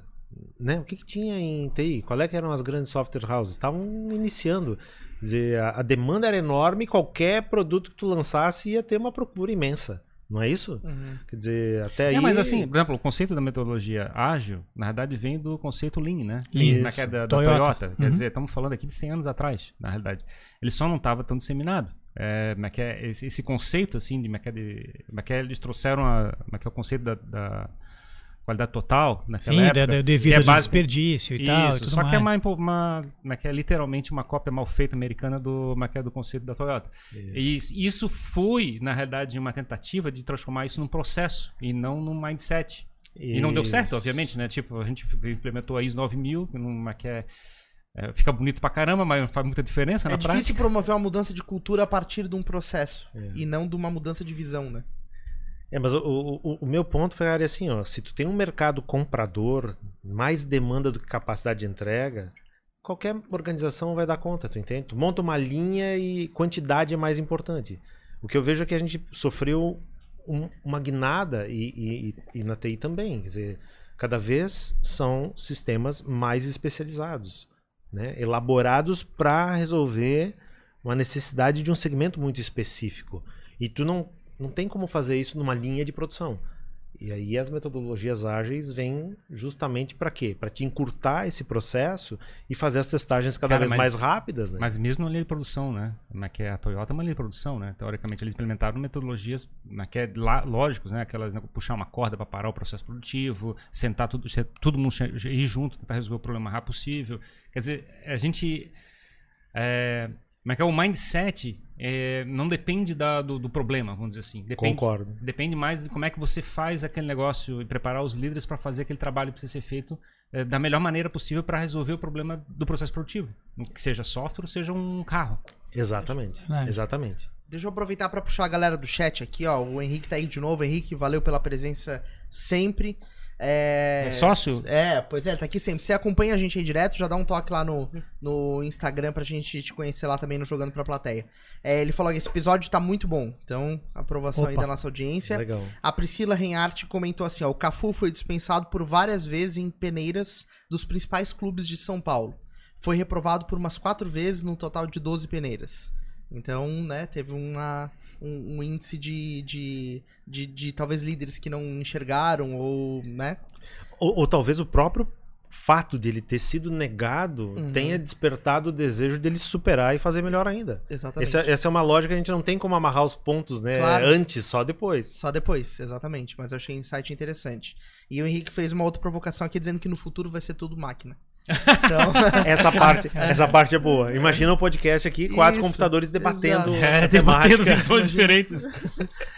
Né? O que, que tinha em TI? Qual é que eram as grandes software houses? Estavam iniciando. Quer dizer, a, a demanda era enorme, qualquer produto que tu lançasse ia ter uma procura imensa. Não é isso? Uhum. Quer dizer, até aí. É, mas assim, por exemplo, o conceito da metodologia ágil, na verdade, vem do conceito Lean, né? Lean, Na queda da Toyota. Toyota. Quer Uhum. dizer, estamos falando aqui de 100 anos atrás, na realidade. Ele só não estava tão disseminado. É, como é que é esse, esse conceito, assim, de, como é que é de, é que é, eles trouxeram a, é é o conceito da, da, qualidade total naquela Sim, época. que devido é ao básico- desperdício e tal. e Isso, tudo só que é, mais. uma, uma, uma- que é literalmente uma cópia mal feita americana do, uma que é do conceito da Toyota. E isso foi, na realidade, uma tentativa de transformar isso num processo e não num mindset. E não deu certo, Isso. obviamente, né? Tipo, a gente implementou a ISO 9000, numa que é, é, fica bonito pra caramba, mas não faz muita diferença É na difícil prática. promover uma mudança de cultura a partir de um processo É. e não de uma mudança de visão, né? É, mas o, o, o meu ponto foi assim, ó, se tu tem um mercado comprador, mais demanda do que capacidade de entrega, qualquer organização vai dar conta, tu entende? Tu monta uma linha e quantidade é mais importante. O que eu vejo é que a gente sofreu um- uma guinada e- e- e na TI também, quer dizer, cada vez são sistemas mais especializados, né? elaborados para resolver uma necessidade de um segmento muito específico. E tu não, não tem como fazer isso numa linha de produção. E aí as metodologias ágeis vêm justamente para quê? Para te encurtar esse processo e fazer as testagens cada Cara, vez mas- mais rápidas, né? Mas mesmo na linha de produção, né? É que é a Toyota é uma linha de produção, né? Teoricamente, eles implementaram metodologias né, que é lá, lógicos, né? Aquelas, né, puxar uma corda para parar o processo produtivo, sentar tudo, todo mundo ir junto, tentar resolver o problema mais rápido possível. Quer dizer, a gente... É, como é que é? O mindset é, não depende da- do, do problema, vamos dizer assim. Depende, Concordo. Depende mais de como é que você faz aquele negócio e preparar os líderes para fazer aquele trabalho que precisa ser feito eh, da melhor maneira possível para resolver o problema do processo produtivo. Que seja software ou seja um carro. Exatamente. Verdade. Exatamente. Deixa eu aproveitar para puxar a galera do chat aqui, ó. O Henrique tá aí de novo. Henrique, valeu pela presença sempre. É... É sócio? É, pois é, tá aqui sempre. Você acompanha a gente aí direto, já dá um toque lá no, no Instagram pra gente te conhecer lá também no Jogando pra Plateia. É, ele falou que esse episódio tá muito bom. Então, aprovação aí Opa. da nossa audiência. Legal. A Priscila Reinhardt comentou assim: ó, o Cafu foi dispensado por várias vezes em peneiras dos principais clubes de São Paulo. Foi reprovado por umas quatro vezes, num total de 12 peneiras. Então, né, teve uma, um, um índice de, de, de, de talvez líderes que não enxergaram, ou, né? Ou, ou talvez o próprio fato de ele ter sido negado Uhum. tenha despertado o desejo dele superar e fazer melhor ainda. Exatamente. Essa, essa é uma lógica que a gente não tem como amarrar os pontos, né? Claro. Antes, só depois. Só depois, exatamente. Mas eu achei insight interessante. E o Henrique fez uma outra provocação aqui dizendo que no futuro vai ser tudo máquina. Então, Essa parte, essa parte é boa. Imagina um podcast aqui, quatro Isso, computadores debatendo. É, debatendo visões diferentes.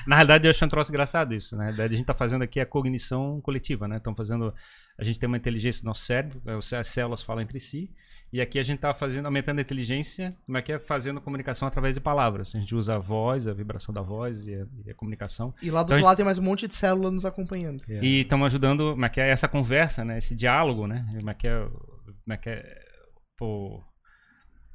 Na realidade, eu acho um troço engraçado isso. né? Na realidade, a gente está fazendo aqui a cognição coletiva, né? Estamos fazendo. A gente tem uma inteligência no nosso cérebro, é, as células falam entre si. E aqui a gente está fazendo, aumentando a inteligência, como é que é fazendo comunicação através de palavras. A gente usa a voz, a vibração da voz e a, e a comunicação. e lá do Então, outro lado tem mais um monte de célula nos acompanhando. É. E estamos ajudando, como é que é essa conversa, né? Esse diálogo, né? Como é que é, como é, que é pô,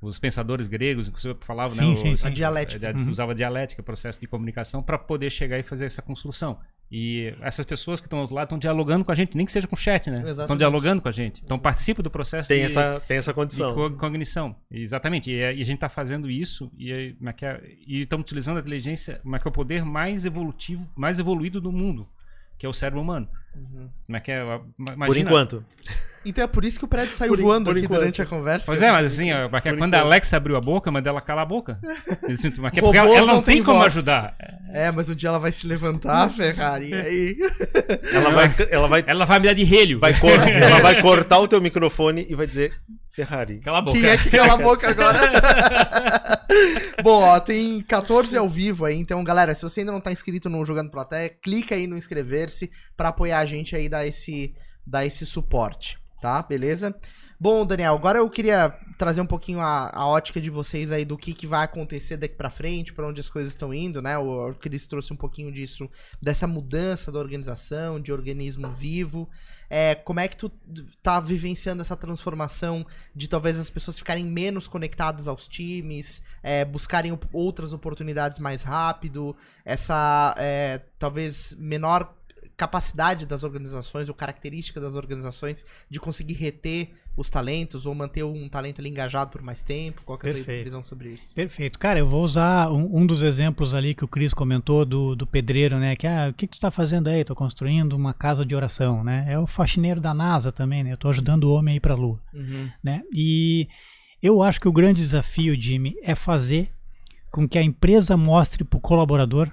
os pensadores gregos, inclusive falavam, Sim, né? sim, os- sim. A dialética. a- Usava dialética, processo de comunicação, para poder chegar e fazer essa construção. E essas pessoas que estão do outro lado estão dialogando com a gente, nem que seja com chat, né? Estão Exatamente. dialogando com a gente. Então participa do processo Tem de, essa, tem essa de condição. co- cognição. Exatamente. E, é- e a gente está fazendo isso e é- é e estamos utilizando a inteligência, como é que é o poder mais evolutivo, mais evoluído do mundo, que é o cérebro humano. Como é que é? Imagina, Por enquanto. Então é por isso que o prédio saiu Por voando por aqui enquanto. durante a conversa. Pois é, mas assim, ó, porque Por quando a enquanto. Alexa abriu a boca, eu mandei ela calar a boca. Eu sinto, mas que é porque ela, ela não não tem têm como voz. ajudar. É, mas um dia ela vai se levantar, Ferrari, e aí... Ela vai, ela vai, Ela vai me dar de relho. vai, cor- ela vai cortar o teu microfone e vai dizer Ferrari. Cala a boca. Quem é que cala a boca agora? Bom, ó, tem 14 ao vivo aí, então, galera, se você ainda não tá inscrito no Jogando Plateia, clica aí no inscrever-se pra apoiar a gente aí, dar esse, dar esse suporte, tá? Beleza? Bom, Daniel, agora eu queria trazer um pouquinho a, a ótica de vocês aí do que, que vai acontecer daqui pra frente, pra onde as coisas estão indo, né? O, Cris trouxe um pouquinho disso, dessa mudança da organização, de organismo vivo. É, como é que tu tá vivenciando essa transformação de talvez as pessoas ficarem menos conectadas aos times, é, buscarem outras oportunidades mais rápido, essa é, talvez menor capacidade das organizações ou característica das organizações de conseguir reter os talentos ou manter um talento ali engajado por mais tempo? Qual é a tua visão sobre isso? Perfeito. Cara, eu vou usar um, um dos exemplos ali que o Cris comentou do, do pedreiro, né? Que, ah, o que, que tu está fazendo aí? Tô construindo uma casa de oração, né? É o faxineiro da NASA também, né? Eu tô ajudando o homem a ir pra lua, né? E eu acho que o grande desafio, Jimmy, é fazer com que a empresa mostre pro colaborador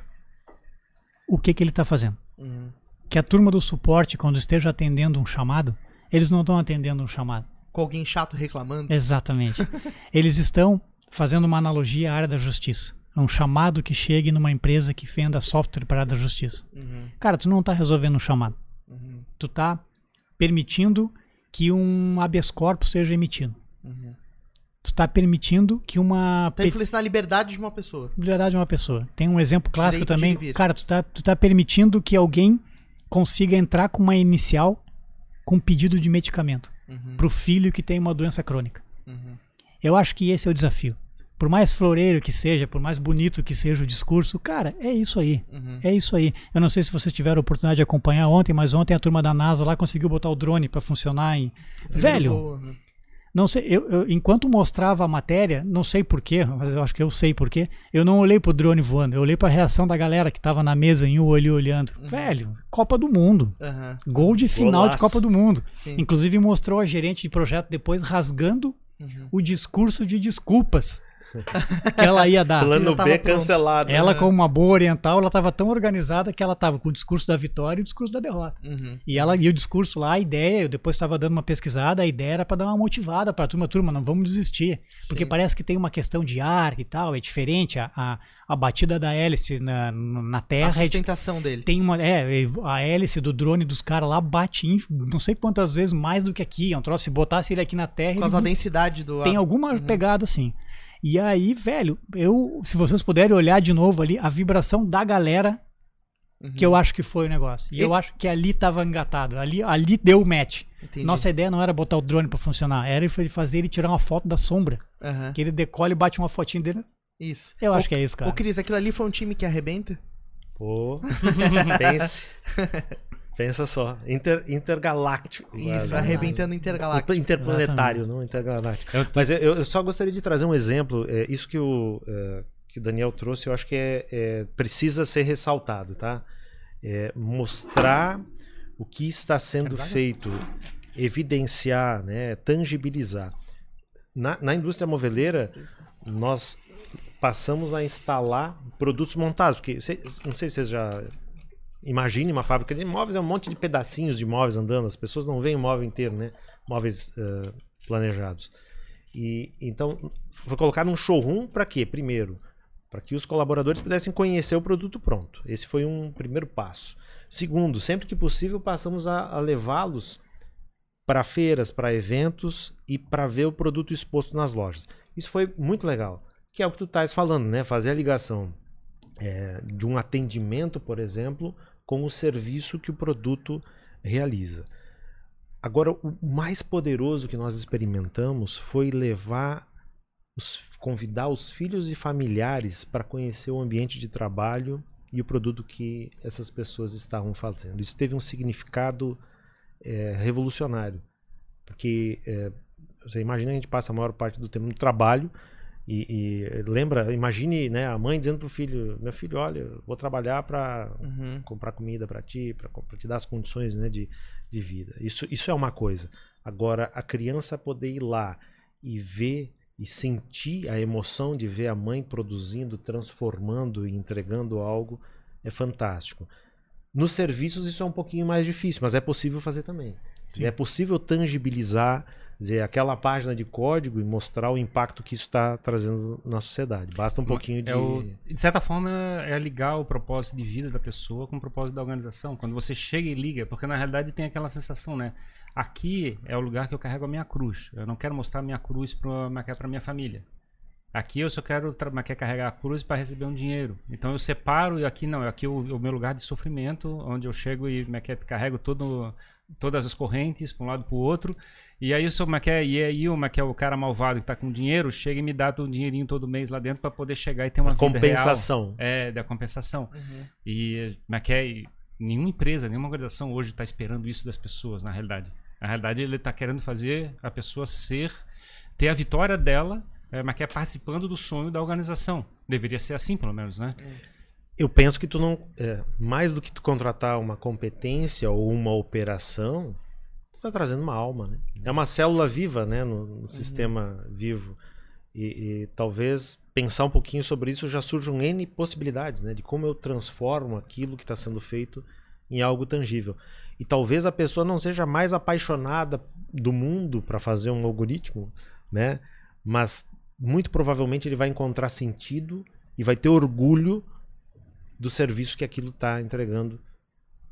o que, que ele está fazendo. Uhum. Que a turma do suporte, quando esteja atendendo um chamado, eles não estão atendendo um chamado. Com alguém chato reclamando. Exatamente. eles estão fazendo uma analogia à área da justiça. É um chamado que chegue numa empresa que venda software para a área da justiça. Uhum, Cara, tu não está resolvendo um chamado. uhum, Tu está permitindo que um habeas corpus seja emitido. uhum. Tu está permitindo que uma Tá peti- influenciando a liberdade de uma pessoa. liberdade de uma pessoa. Tem um exemplo clássico Direito também. Cara, tu tá, tu tá permitindo que alguém consiga entrar com uma inicial com pedido de medicamento Uhum, pro filho que tem uma doença crônica. uhum. Eu acho que esse é o desafio. Por mais floreiro que seja, por mais bonito que seja o discurso, cara, é isso aí. Uhum. É isso aí. Eu não sei se vocês tiveram a oportunidade de acompanhar ontem, mas ontem a turma da NASA lá conseguiu botar o drone para funcionar em. Velho, né? Não sei, eu, eu- enquanto mostrava a matéria, não sei porquê, mas eu acho que eu sei porquê, eu não olhei pro drone voando, eu olhei pra reação da galera que tava na mesa em um olho olhando. Uhum. Velho, Copa do Mundo. Aham, Gol de final de Golaço. Copa do Mundo. sim. Inclusive mostrou a gerente de projeto depois rasgando Uhum. o discurso de desculpas ela ia dar. Plano B cancelado. Ela, né? como uma boa oriental, ela estava tão organizada que ela estava com o discurso da vitória e o discurso da derrota. Uhum. E ela e o discurso lá, a ideia, eu depois estava dando uma pesquisada, a ideia era para dar uma motivada para a turma, turma, não vamos desistir, porque Sim. parece que tem uma questão de ar e tal, é diferente a, a, a batida da hélice na, na A terra, é, di- sustentação dele. tem uma, é, a hélice do drone dos caras lá bate em, não sei quantas vezes mais do que aqui, é um troço, se botasse ele aqui na terra, Por ele causa da densidade do tem ar. alguma Uhum. pegada assim. E aí, velho, eu, se vocês puderem olhar de novo ali, a vibração da galera, Uhum. que eu acho que foi o negócio. E, E- eu acho que ali tava engatado. Ali, ali deu o match. Entendi. Nossa ideia não era botar o drone pra funcionar, era fazer ele tirar uma foto da sombra. Aham. Que ele decola e bate uma fotinha dele. Isso. Eu Ô, acho que é isso, cara. Ô, Cris, aquilo ali foi um time que arrebenta? Pô, pense. Pensa só. Inter, intergaláctico. Isso, arrebentando intergaláctico. Interplanetário, não intergaláctico. Eu- Mas eu, eu só gostaria de trazer um exemplo. É, isso que o, é, que o Daniel trouxe, eu acho que é, é- precisa ser ressaltado, tá? É, mostrar o que está sendo feito, evidenciar, né, tangibilizar. Na, na indústria moveleira, nós passamos a instalar produtos montados, porque não sei se vocês já imaginem uma fábrica de móveis, é um monte de pedacinhos de móveis andando, as pessoas não veem o móvel inteiro, né? Móveis eh, planejados. E então foi colocado um showroom para quê? Primeiro, para que os colaboradores pudessem conhecer o produto pronto. Esse foi um primeiro passo. Segundo, sempre que possível, passamos a, a levá-los para feiras, para eventos e para ver o produto exposto nas lojas. Isso foi muito legal, que é o que tu estás falando, né? Fazer a ligação é, de um atendimento, por exemplo, com o serviço que o produto realiza. Agora, o mais poderoso que nós experimentamos foi levar, os, convidar os filhos e familiares para conhecer o ambiente de trabalho e o produto que essas pessoas estavam fazendo. Isso teve um significado é, revolucionário, porque é, você imagina a gente passa a maior parte do tempo no trabalho e, e lembra, imagine né, a mãe dizendo para o filho, meu filho, olha, eu vou trabalhar para Uhum. comprar comida para ti, para te dar as condições né, de, de vida. Isso, isso é uma coisa. Agora, a criança poder ir lá e ver e sentir a emoção de ver a mãe produzindo, transformando e entregando algo é fantástico. Nos serviços isso é um pouquinho mais difícil, mas é possível fazer também. Sim. É possível tangibilizar dizer, aquela página de código e mostrar o impacto que isso está trazendo na sociedade. Basta um pouquinho de. É o- de certa forma, é ligar o propósito de vida da pessoa com o propósito da organização. Quando você chega e liga, porque na realidade tem aquela sensação, né? Aqui é o lugar que eu carrego a minha cruz. Eu não quero mostrar a minha cruz para minha família. Aqui eu só quero carregar a cruz para receber um dinheiro. Então eu separo e aqui não, aqui é o, o meu lugar de sofrimento, onde eu chego e como é é, carrego todo, todas as correntes para um lado para o outro. E aí eu sou como é que é, e aí é que é o cara malvado que está com dinheiro, chega e me dá um dinheirinho todo mês lá dentro para poder chegar e ter uma vida real. compensação. É, da compensação. Uhum. E é é, e nenhuma empresa, nenhuma organização hoje está esperando isso das pessoas, na realidade. Na realidade, ele está querendo fazer a pessoa ser, ter a vitória dela, é, mas que é participando do sonho da organização. Deveria ser assim, pelo menos, né? Eu penso que tu não. é, mais do que tu contratar uma competência ou uma operação, tu tá trazendo uma alma, né? É uma célula viva, né? No, no sistema vivo. E, e talvez pensar um pouquinho sobre isso já surjam N possibilidades, né? De como eu transformo aquilo que está sendo feito em algo tangível. E talvez a pessoa não seja mais apaixonada do mundo para fazer um algoritmo, né? Mas muito provavelmente ele vai encontrar sentido e vai ter orgulho do serviço que aquilo está entregando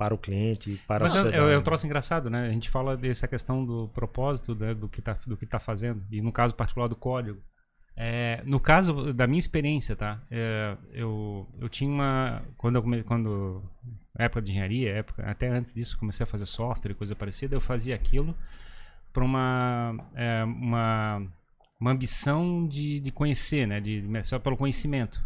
para o cliente, para Mas a é, sociedade. é um troço engraçado, né? A gente fala dessa questão do propósito né, do que tá, que tá fazendo e no caso particular do código. É, no caso da minha experiência, tá? É, eu, eu tinha uma quando eu come- quando época de engenharia, época até antes disso comecei a fazer software e coisa parecida, eu fazia aquilo para uma é, uma uma ambição de, de conhecer, né? De só pelo conhecimento.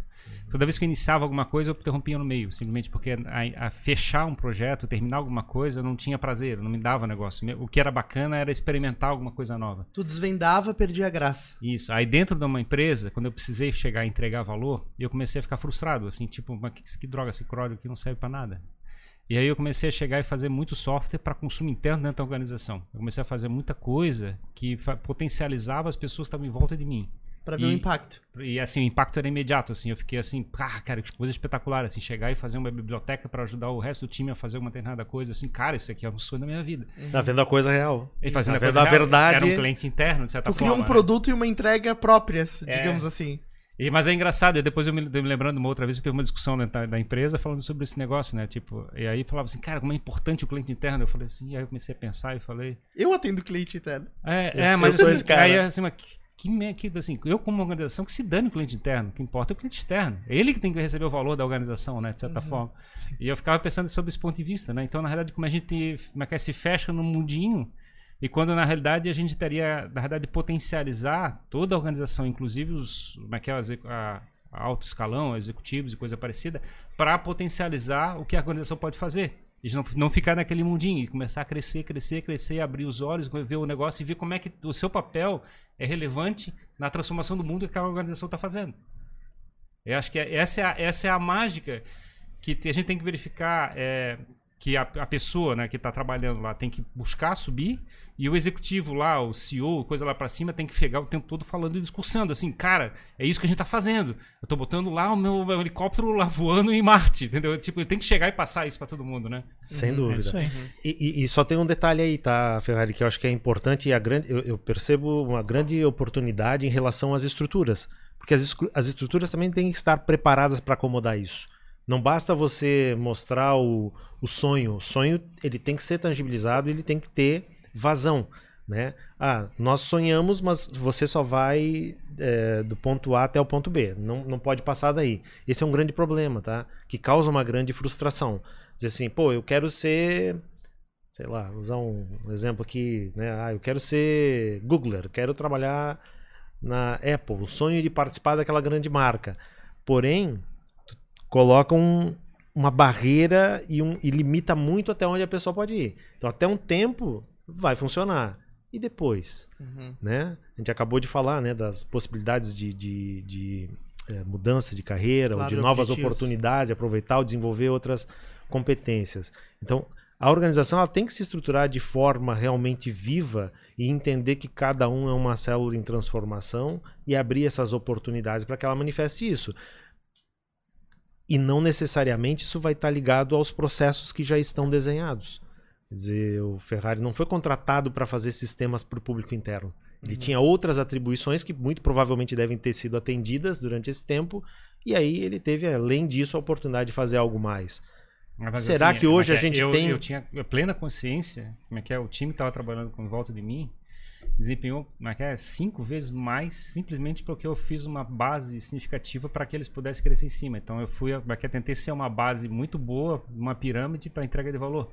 Toda vez que eu iniciava alguma coisa, eu interrompia no meio, simplesmente porque a, a fechar um projeto, terminar alguma coisa, eu não tinha prazer, não me dava negócio. O que era bacana era experimentar alguma coisa nova. Tu desvendava, perdia a graça. Isso. Aí dentro de uma empresa, quando eu precisei chegar e entregar valor, eu comecei a ficar frustrado, assim, tipo, mas que, que droga esse código aqui não serve para nada. E aí eu comecei a chegar e fazer muito software para consumo interno dentro da organização. Eu comecei a fazer muita coisa que potencializava as pessoas que estavam em volta de mim. Pra ver E- o impacto. E assim, o impacto era imediato, assim, eu fiquei assim, ah, cara, que coisa espetacular, assim, chegar e fazer uma biblioteca para ajudar o resto do time a fazer uma determinada coisa, assim, cara, isso aqui é um sonho da minha vida. Tá vendo a coisa real. E fazendo Tá a coisa a real, verdade. Era um cliente interno, de certa Tu criou forma. um né? produto e uma entrega próprias, É. digamos assim. E, mas é engraçado, e depois eu me, eu me lembrando uma outra vez, eu teve uma discussão dentro da, da empresa falando sobre esse negócio, né? Tipo, e aí falava assim, cara, como é importante o cliente interno. Eu falei assim, e aí eu comecei a pensar e falei. Eu atendo cliente interno. É, Eu- é eu mas sou assim, esse cara. aí assim, mas que, que, assim, eu como organização que se dane o cliente interno, o que importa é o cliente externo. É ele que tem que receber o valor da organização, né? De certa forma. E eu ficava pensando sobre esse ponto de vista, né? Então, na realidade, como a gente como é que é, se fecha no mundinho e quando na realidade a gente teria, na realidade, potencializar toda a organização, inclusive os, como é que é, a alto escalão, executivos e coisa parecida, para potencializar o que a organização pode fazer. E não, não ficar naquele mundinho e começar a crescer, crescer, crescer, abrir os olhos, ver o negócio e ver como é que o seu papel é relevante na transformação do mundo que aquela organização está fazendo. Eu acho que é- essa é a, essa é a mágica que a gente tem que verificar é, que a, a pessoa né, que está trabalhando lá tem que buscar subir e o executivo lá, o CEO, coisa lá para cima, tem que chegar o tempo todo falando e discursando assim, cara, é isso que a gente está fazendo. Eu estou botando lá o meu, meu helicóptero lá voando em Marte, entendeu? Tipo, tem que chegar e passar isso para todo mundo, né? Sem É dúvida. aí. E, e- e só tem um detalhe aí, tá, Ferrari, que eu acho que é importante e a grande, eu, eu percebo uma grande oportunidade em relação às estruturas. Porque as, as estruturas também têm que estar preparadas para acomodar isso. Não basta você mostrar o, o sonho. O sonho ele tem que ser tangibilizado, ele tem que ter vazão. Né? Ah, nós sonhamos, mas você só vai é, do ponto A até o ponto B. Não, não pode passar daí. Esse é um grande problema, tá? Que causa uma grande frustração. Dizer assim, pô, eu quero ser sei lá, usar um exemplo aqui, né? Ah, eu quero ser Googler, quero trabalhar na Apple, o sonho de participar daquela grande marca. Porém, coloca um- uma barreira e, um- e limita muito até onde a pessoa pode ir. Então, até um tempo vai funcionar. E depois? Uhum. né? A gente acabou de falar né, das possibilidades de, de, de, eh, mudança de carreira, Claro, ou de de novas objetivos. oportunidades, aproveitar ou desenvolver outras competências. Então, a organização ela tem que se estruturar de forma realmente viva e entender que cada um é uma célula em transformação e abrir essas oportunidades para que ela manifeste isso. E não necessariamente isso vai estar ligado aos processos que já estão desenhados. Quer dizer, o Ferrari não foi contratado para fazer sistemas para o público interno. Ele Uhum. tinha outras atribuições que muito provavelmente devem ter sido atendidas durante esse tempo, e aí ele teve, além disso, a oportunidade de fazer algo mais. Mas, Será que hoje como é a gente eu, tem- Eu tinha plena consciência, como é que é, o time estava trabalhando com em volta de mim desempenhou é é, cinco vezes mais simplesmente porque eu fiz uma base significativa para que eles pudessem crescer em cima. Então eu fui, é é, tentei ser uma base muito boa, uma pirâmide para entrega de valor.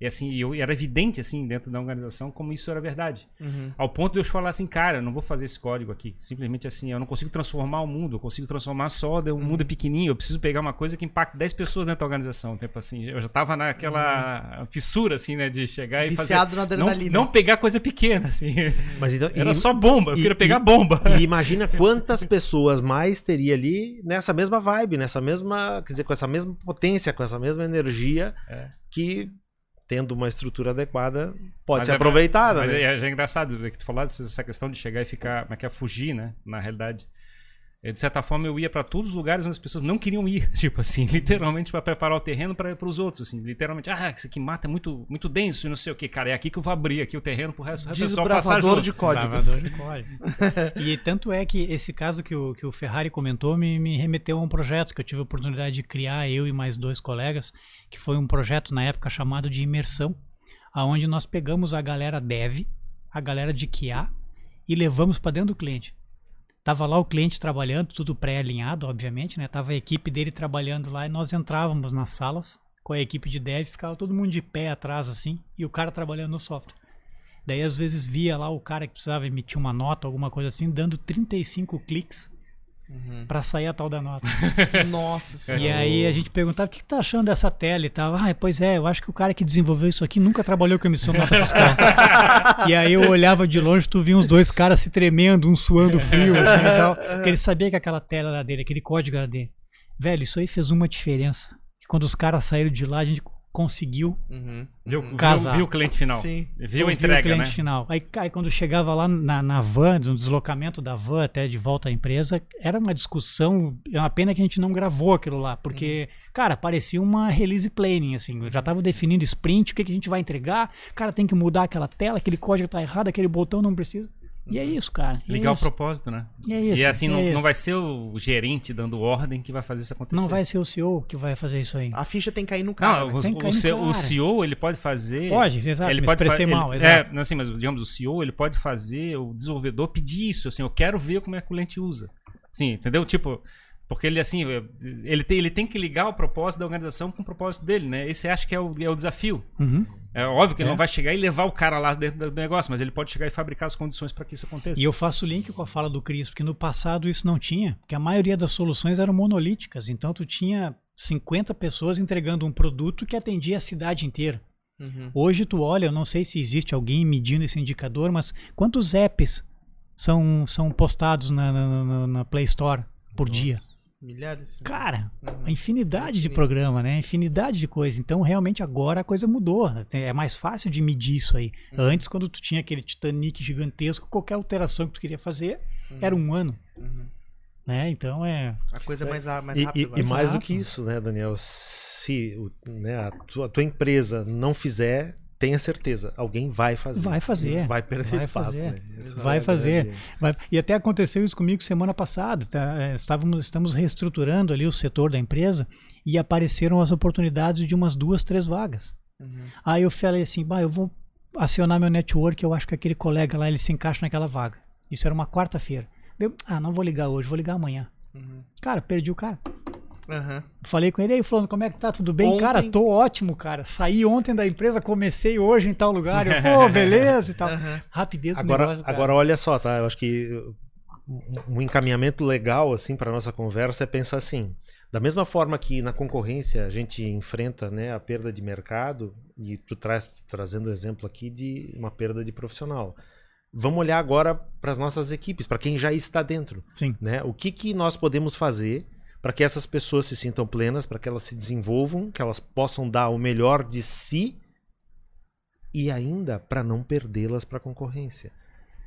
E assim, eu, era evidente assim dentro da organização como isso era verdade. Uhum. Ao ponto de eu falar assim, cara, eu não vou fazer esse código aqui. Simplesmente assim, eu não consigo transformar o mundo, eu consigo transformar só de um mundo pequenininho. Eu preciso pegar uma coisa que impacte 10 pessoas dentro da organização. Tipo assim, eu já tava naquela fissura, assim, né, de chegar e Viciado na fazer. Não, adrenalina. não pegar coisa pequena, assim. Mas então, Era e- só bomba, eu e- queria pegar e- bomba. E imagina quantas pessoas mais teria ali nessa mesma vibe, nessa mesma, quer dizer, com essa mesma potência, com essa mesma energia, É. que tendo uma estrutura adequada pode Mas ser é- aproveitada, Mas né? é, já é engraçado que tu falasse essa questão de chegar e ficar, como é que é, fugir, né, na realidade. Eh, de certa forma eu ia para todos os lugares onde as pessoas não queriam ir, tipo assim, literalmente para preparar o terreno para ir para os outros, assim, literalmente, ah, isso aqui mata é muito, muito denso e não sei o que, cara, é aqui que eu vou abrir aqui o terreno pro resto do pessoal passar Desbravador junto. de códigos. De código. e tanto é que esse caso que o, que o Ferrari comentou me, me remeteu a um projeto que eu tive a oportunidade de criar, eu e mais dois colegas, que foi um projeto na época chamado de imersão, aonde nós pegamos a galera dev, a galera de QA e levamos para dentro do cliente. Tava lá o cliente trabalhando, tudo pré-alinhado, obviamente, né? Tava a equipe dele trabalhando lá e nós entrávamos nas salas com a equipe de dev, ficava todo mundo de pé atrás assim, e o cara trabalhando no software. Daí às vezes via lá o cara que precisava emitir uma nota, alguma coisa assim, dando 35 cliques Uhum. para sair a tal da nota. Nossa senhora. E aí a gente perguntava o que, que tá achando dessa tela e tal. Ah, pois é, eu acho que o cara que desenvolveu isso aqui nunca trabalhou com emissão de nota fiscal. e aí eu olhava de longe, tu via uns dois caras se tremendo, um suando frio, assim e tal. Porque ele sabia que aquela tela era dele, aquele código era dele. Velho, isso aí fez uma diferença. Quando os caras saíram de lá, a gente conseguiu Uhum. Viu, Uhum. viu, Casar. viu o cliente final. Sim. Viu a ouvir entrega, o cliente né? final. Aí, aí quando chegava lá na, na van, no deslocamento da van até de volta à empresa, era uma discussão, é uma pena que a gente não gravou aquilo lá, porque, cara, parecia uma release planning, assim, eu já tava definindo sprint, o que, que a gente vai entregar, cara, tem que mudar aquela tela, aquele código tá errado, aquele botão não precisa. E é isso, cara. e é Ligar o isso. propósito, né? E é isso, e assim, é não, não isso. vai ser o gerente dando ordem que vai fazer isso acontecer. Não vai ser o CEO que vai fazer isso aí. A ficha tem que cair no cara. Não, né? o, Tem que o, cair no CEO, o cara. CEO, ele pode fazer. Pode, exato, ele me pode expressei fa- mal, ele- exato. É, não, assim, mas digamos, o CEO, ele pode fazer o desenvolvedor pedir isso, assim, eu quero ver como é que o cliente usa. Sim, entendeu? Tipo, porque ele assim, ele tem, ele tem que ligar o propósito da organização com o propósito dele, né? Esse acho que é o, é o desafio. Uhum. É óbvio que ele É. não vai chegar e levar o cara lá dentro do negócio, mas ele pode chegar e fabricar as condições para que isso aconteça. E eu faço o link com a fala do Cris, porque no passado isso não tinha, porque a maioria das soluções eram monolíticas, então tu tinha 50 pessoas entregando um produto que atendia a cidade inteira. Uhum. Hoje tu olha, eu não sei se existe alguém medindo esse indicador, mas quantos apps são, são postados na, na- na- na Play Store por dia? Milhares. Cara, Uhum. a infinidade de programa, né? Infinidade de coisa. Então, realmente, agora a coisa mudou. É mais fácil de medir isso aí. Uhum. Antes, quando tu tinha aquele Titanic gigantesco, qualquer alteração que tu queria fazer era um ano. Uhum. Né? Então, é... A coisa é mais, a- mais E, rápida e- agora. e mais do que isso, né, Daniel? Se o- né, a, tua, a tua empresa não fizer, tenha certeza, alguém vai fazer. Vai fazer. Vai perder Vai espaço, fazer. né? Vai é a fazer. Vai- E até aconteceu isso comigo semana passada. tá? É, Estávamos, estamos reestruturando ali o setor da empresa e apareceram as oportunidades de umas duas, três vagas. Uhum. Aí eu falei assim, bah, eu vou acionar meu network, eu acho que aquele colega lá, ele se encaixa naquela vaga. Isso era uma quarta-feira. Ah, não vou ligar hoje, vou ligar amanhã. Uhum. Cara, perdi o cara. Aham. Falei com ele, aí falando, como é que tá? Tudo bem? Ontem- Cara, tô ótimo, cara. Saí ontem da empresa, comecei hoje em tal lugar. Eu, pô, beleza e tal. Aham. Rapidez Agora, negócio, cara. agora olha só, tá? Eu acho que um- um encaminhamento legal assim para nossa conversa é pensar assim, da mesma forma que na concorrência a gente enfrenta, né, a perda de mercado e tu traz trazendo o exemplo aqui de uma perda de profissional. Vamos olhar agora para as nossas equipes, para quem já está dentro, Sim. né? O que que nós podemos fazer para que essas pessoas se sintam plenas, para que elas se desenvolvam, que elas possam dar o melhor de si e ainda para não perdê-las para a concorrência,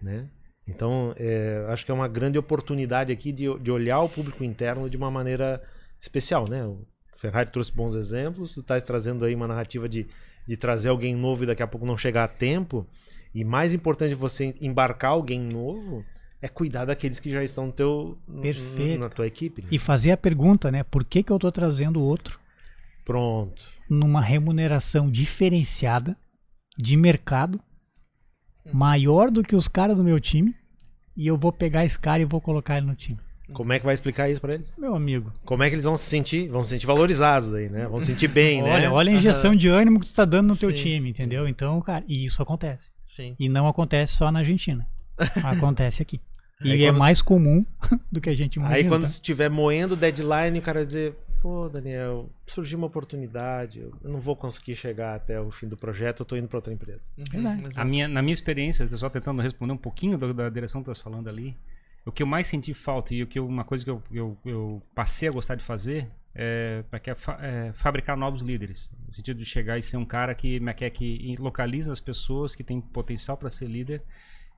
né? Então, é, acho que é uma grande oportunidade aqui de, de olhar o público interno de uma maneira especial, né? O Ferrari trouxe bons exemplos, tu estás trazendo aí uma narrativa de, de trazer alguém novo e daqui a pouco não chegar a tempo. E mais importante você embarcar alguém novo é cuidar daqueles que já estão no teu, Perfeito. na tua equipe. né? E fazer a pergunta, né? Por que, que eu tô trazendo o outro Pronto. numa remuneração diferenciada de mercado maior do que os caras do meu time e eu vou pegar esse cara e vou colocar ele no time. Como é que vai explicar isso para eles? Meu amigo, Como é que eles vão se sentir? Vão se sentir valorizados daí, né? Vão se sentir bem, né? olha, olha a injeção de ânimo que tu tá dando no teu Sim. time, entendeu? Então, cara, e isso acontece. Sim. E não acontece só na Argentina. Acontece aqui. E Aí é quando- mais comum do que a gente imagina. Aí quando tá? estiver moendo o deadline, o cara vai dizer, pô, Daniel, surgiu uma oportunidade, eu não vou conseguir chegar até o fim do projeto, eu tô indo para outra empresa. Uhum. Exato. A minha, na minha experiência, só tentando responder um pouquinho do- da direção que tu estás falando ali, o que eu mais senti falta e o que eu- uma coisa que eu, eu, eu passei a gostar de fazer é, é que é, é, fabricar novos líderes. No sentido de chegar e ser um cara é que, é, que localiza as pessoas que têm potencial para ser líder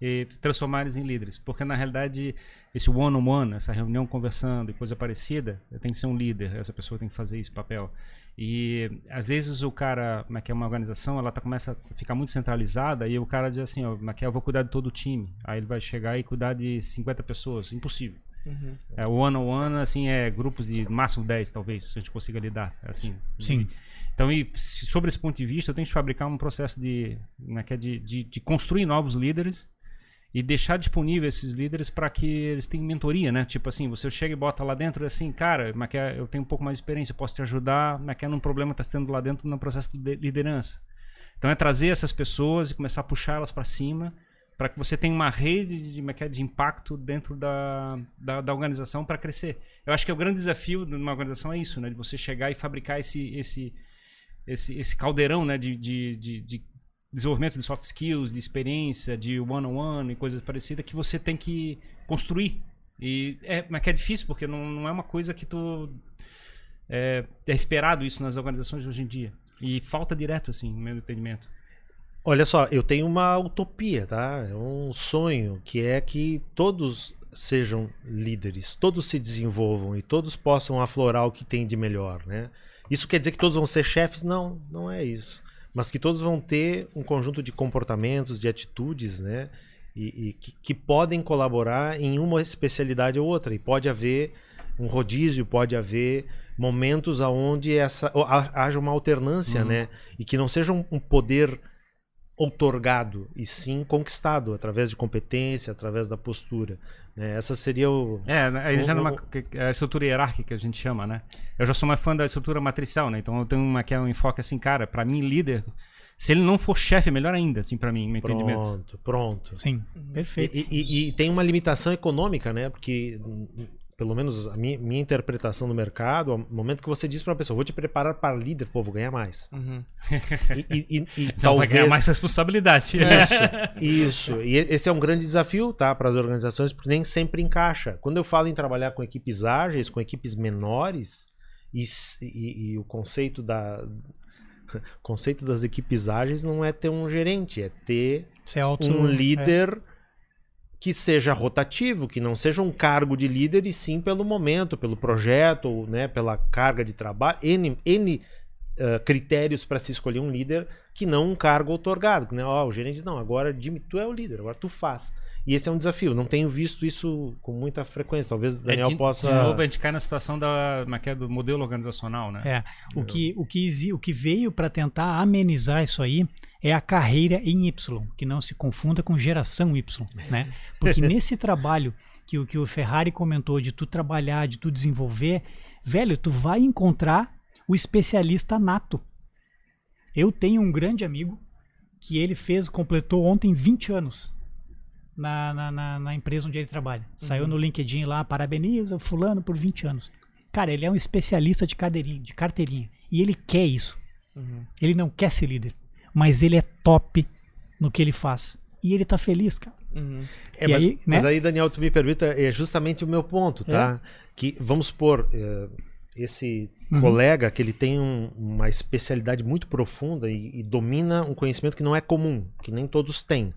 e transformar eles em líderes. Porque na realidade, esse one-on-one, -on -one, essa reunião conversando e coisa parecida, tem que ser um líder, essa pessoa tem que fazer esse papel. E às vezes o cara, como é que é uma organização, ela tá, começa a ficar muito centralizada e o cara diz assim, ó, é eu vou cuidar de todo o time. Aí ele vai chegar e cuidar de 50 pessoas. Impossível. Uhum. É, o one on one, assim, é grupos de máximo 10, talvez, se a gente consiga lidar. Assim, Sim. Então, e, sobre esse ponto de vista, eu tenho que fabricar um processo de, né, que é de, de, de construir novos líderes e deixar disponível esses líderes para que eles tenham mentoria, né? Tipo assim, você chega e bota lá dentro e assim, cara, eu tenho um pouco mais de experiência, posso te ajudar, mas que é num problema que está tendo lá dentro no processo de liderança. Então é trazer essas pessoas e começar a puxar elas para cima para que você tenha uma rede de, de, de impacto dentro da, da, da organização para crescer. Eu acho que o grande desafio de uma organização é isso, né? De você chegar e fabricar esse, esse, esse, esse caldeirão né? de, de, de, de desenvolvimento de soft skills, de experiência, de one-on-one -on -one e coisas parecidas que você tem que construir. E é, mas que é difícil, porque não, não é uma coisa que tu... É, é esperado isso nas organizações hoje em dia. E falta direto, assim, no meu entendimento. Olha só, eu tenho uma utopia, tá? É um sonho que é que todos sejam líderes, todos se desenvolvam e todos possam aflorar o que tem de melhor, né? Isso quer dizer que todos vão ser chefes? Não, não é isso mas que todos vão ter um conjunto de comportamentos, de atitudes, né? E, e que, que, podem colaborar em uma especialidade ou outra. E pode haver um rodízio, pode haver momentos onde essa haja uma alternância, uhum. né? E que não seja um, um poder outorgado e sim conquistado através de competência, através da postura. Né? Essa seria o. É, aí já numa é a estrutura hierárquica que a gente chama, né? Eu já sou mais fã da estrutura matricial, né? Então eu tenho uma que é um enfoque assim, cara, para mim líder se ele não for chefe, é melhor ainda, assim, para mim, no pronto, entendimento. Pronto, pronto. Sim, perfeito. E, e, e, tem uma limitação econômica, né? Porque pelo menos a minha, minha interpretação do mercado, no momento que você diz para uma pessoa, vou te preparar para líder, pô, vou ganhar mais. Uhum. E, e, e Não, talvez... vai ganhar mais responsabilidade. Isso, isso. E esse é um grande desafio, tá, para as organizações, porque nem sempre encaixa. Quando eu falo em trabalhar com equipes ágeis, com equipes menores, e, e, e o conceito da o conceito das equipes ágeis não é ter um gerente, é ter um é. líder é que seja rotativo, que não seja um cargo de líder, e sim pelo momento, pelo projeto, ou, né, pela carga de trabalho, N, N uh, critérios para se escolher um líder, que não um cargo otorgado. Né? Oh, o gerente diz, não, agora tu é o líder, agora tu faz. E esse é um desafio. Não tenho visto isso com muita frequência. Talvez o Daniel é de, possa. De novo, a gente cai na situação da, é do modelo organizacional, né? É. O, que, o, que, o que veio para tentar amenizar isso aí é a carreira em Y, que não se confunda com geração Y, né? Porque nesse trabalho que, o que o Ferrari comentou de tu trabalhar, de tu desenvolver, velho, tu vai encontrar o especialista nato. Eu tenho um grande amigo que ele fez, completou ontem 20 anos na, na, na, na empresa onde ele trabalha. Uhum. Saiu no LinkedIn lá, parabeniza o fulano por 20 anos. Cara, ele é um especialista de, cadeirinha, de carteirinha. E ele quer isso. Uhum. Ele não quer ser líder. Mas ele é top no que ele faz. E ele tá feliz, cara. Uhum. É, mas, aí, né? mas, aí, Daniel, tu me permita, é justamente o meu ponto, tá? É. Que, vamos supor, é, esse uhum. colega que ele tem um, uma especialidade muito profunda e, e domina um conhecimento que não é comum, que nem todos têm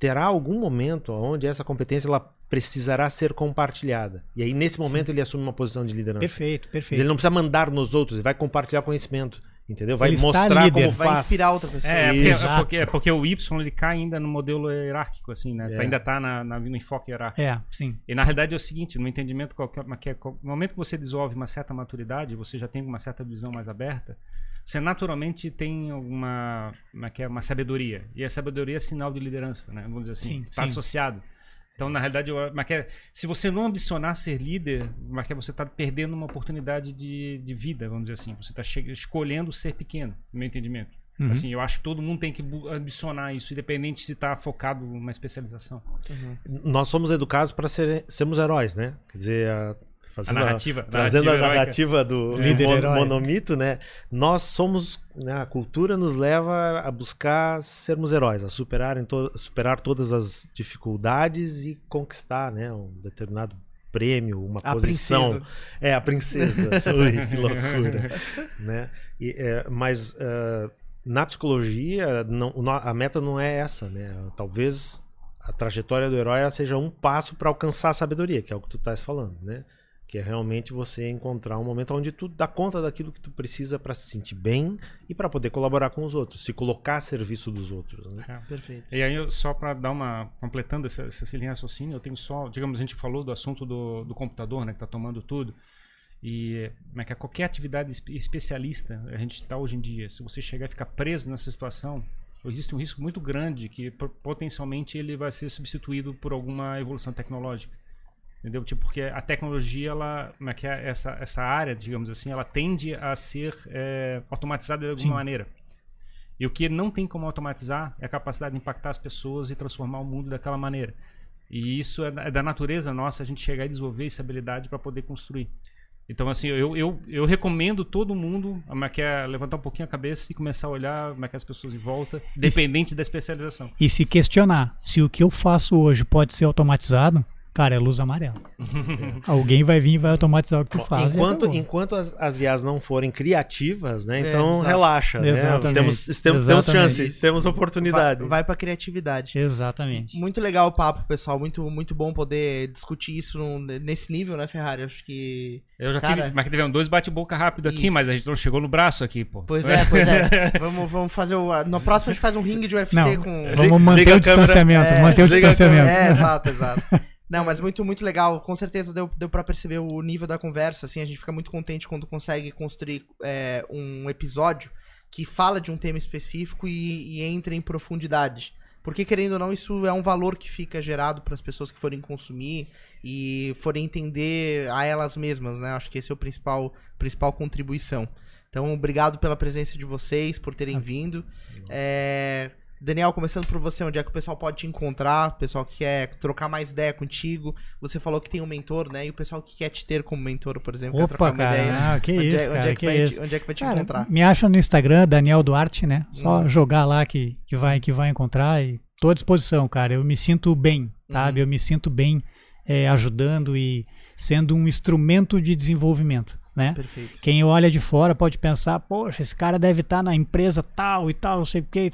terá algum momento onde essa competência ela precisará ser compartilhada. E aí, nesse momento, Sim. ele assume uma posição de liderança. Perfeito, perfeito. ele não precisa mandar nos outros, ele vai compartilhar conhecimento. Entendeu? Vai ele mostrar líder, como vai faz. inspirar outra pessoa. É, é, é porque, é porque o Y ele cai ainda no modelo hierárquico, assim, né? É. Ainda está na, na, no enfoque hierárquico. É, sim. E na realidade é o seguinte, no entendimento qualquer, no momento que você desenvolve uma certa maturidade, você já tem uma certa visão mais aberta, você naturalmente tem uma, uma, é, uma sabedoria. E a sabedoria é sinal de liderança, né? Vamos dizer assim. Está associado. Então, na realidade, Maquia, se você não ambicionar ser líder, Maquia, você está perdendo uma oportunidade de, de vida, vamos dizer assim. Você está escolhendo ser pequeno, no meu entendimento. Uhum. Assim, eu acho que todo mundo tem que ambicionar isso, independente se está focado numa especialização. Uhum. Nós somos educados para ser, sermos heróis, né? Quer dizer, a, a narrativa, a, trazendo narrativa a narrativa do líder mon, monomito, né? Nós somos, né, a cultura nos leva a buscar sermos heróis, a superar, em to, superar todas as dificuldades e conquistar, né, um determinado prêmio, uma a posição. Princesa. É a princesa. Ui, que loucura, né? E, é, mas uh, na psicologia, não, a meta não é essa, né? Talvez a trajetória do herói seja um passo para alcançar a sabedoria, que é o que tu estás falando, né? Que é realmente você encontrar um momento onde tu dá conta daquilo que tu precisa para se sentir bem e para poder colaborar com os outros, se colocar a serviço dos outros, né? É. Perfeito. E aí, eu- só para dar uma. completando essa, essa linha de raciocínio, eu tenho só. Digamos, a gente falou do assunto do, do computador, né, que está tomando tudo. E como é que é, qualquer atividade espe- especialista, a gente está hoje em dia, se você chegar e ficar preso nessa situação, existe um risco muito grande que po- potencialmente ele vai ser substituído por alguma evolução tecnológica. Entendeu? Tipo, porque a tecnologia, ela, como é que é, essa, essa área, digamos assim, ela tende a ser é, automatizada de alguma Sim. maneira. E o que não tem como automatizar é a capacidade de impactar as pessoas e transformar o mundo daquela maneira. E isso é da, é natureza nossa, a gente chegar e desenvolver essa habilidade para poder construir. Então, assim, eu, eu, eu recomendo todo mundo é que é, levantar um pouquinho a cabeça e começar a olhar como é que as pessoas em volta, dependente da especialização. E se questionar se o que eu faço hoje pode ser automatizado, cara, é luz amarela. Alguém vai vir e vai automatizar o que tu faz. enquanto, enquanto as, as IAs não forem criativas, né? É, Então exato. relaxa. né? Exatamente. Temos, temos, temos Exatamente. chance, temos oportunidade. Vai, vai pra criatividade. Exatamente. Muito legal o papo, pessoal. Muito, muito bom poder discutir isso num- nesse nível, né, Ferrari? Acho que. Eu já Cara. tive, mas que tivemos dois bate-boca rápido aqui, Isso. mas a gente não chegou no braço aqui, pô. Pois é, pois é. vamos, vamos fazer o. No próximo a gente faz um ringue de UFC Não, com. Vamos manter desliga o distanciamento, É, manter o distanciamento. É, exato, exato. Não, mas muito, muito legal. Com certeza deu, deu para perceber o nível da conversa. Assim, a gente fica muito contente quando consegue construir é, um episódio que fala de um tema específico e, e entra em profundidade. Porque, querendo ou não, isso é um valor que fica gerado para as pessoas que forem consumir e forem entender a elas mesmas, né? Acho que esse é o principal, principal contribuição. Então, obrigado pela presença de vocês, por terem vindo. É, Daniel, começando por você, onde é que o pessoal pode te encontrar? O pessoal que quer trocar mais ideia contigo. Você falou que tem um mentor, né? E o pessoal que quer te ter como mentor, por exemplo, quer Opa, trocar uma cara, ideia. ah, que onde, isso, é, onde cara, é que, que vai isso. te, onde é que vai te Cara, encontrar? me acha no Instagram, Daniel Duarte, né? Só Uhum. jogar lá que, que, vai, que vai encontrar e tô à disposição, cara. Eu me sinto bem, sabe? Uhum. Eu me sinto bem é, ajudando e sendo um instrumento de desenvolvimento, né? Perfeito. Quem olha de fora pode pensar, poxa, esse cara deve estar na empresa tal e tal, não sei o que.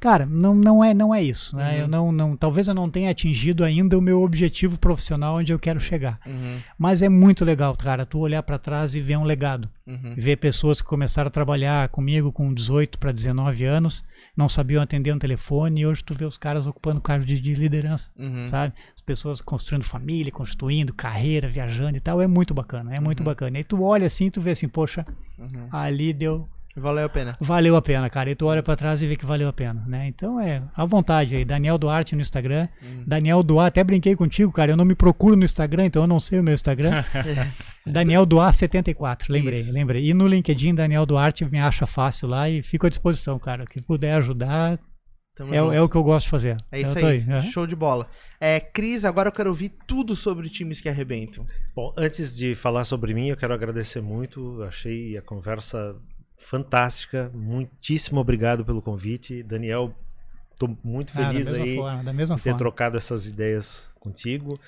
Cara, não, não é não é isso, né? Uhum. Eu não, não, talvez eu não tenha atingido ainda o meu objetivo profissional onde eu quero chegar. Uhum, Mas é muito legal, cara, tu olhar para trás e ver um legado uhum, ver pessoas que começaram a trabalhar comigo com 18 para 19 anos, não sabiam atender um telefone e hoje tu vê os caras ocupando cargo de, de liderança, uhum. sabe? As pessoas construindo família, construindo carreira, viajando e tal, é muito bacana, é muito Uhum. bacana. E tu olha assim, tu vê assim, poxa, uhum. ali deu, Valeu a pena. valeu a pena, cara. E tu olha para trás e vê que valeu a pena, né? Então é à vontade aí, Daniel Duarte no Instagram, Uhum. Daniel Duarte, até brinquei contigo, cara, eu não me procuro no Instagram, então eu não sei o meu Instagram. Daniel Duarte 74, lembrei, Isso. lembrei. E no LinkedIn, Daniel Duarte me acha fácil lá e fico à disposição, cara. O que puder ajudar é, é o que eu gosto de fazer. É isso aí. aham. Show de bola. É, Cris, agora eu quero ouvir tudo sobre times que arrebentam. Bom, antes de falar sobre mim, eu quero agradecer muito. Achei a conversa fantástica. Muitíssimo obrigado pelo convite. Daniel, estou muito Ah, feliz mesma aí forma, de ter forma. trocado essas ideias contigo.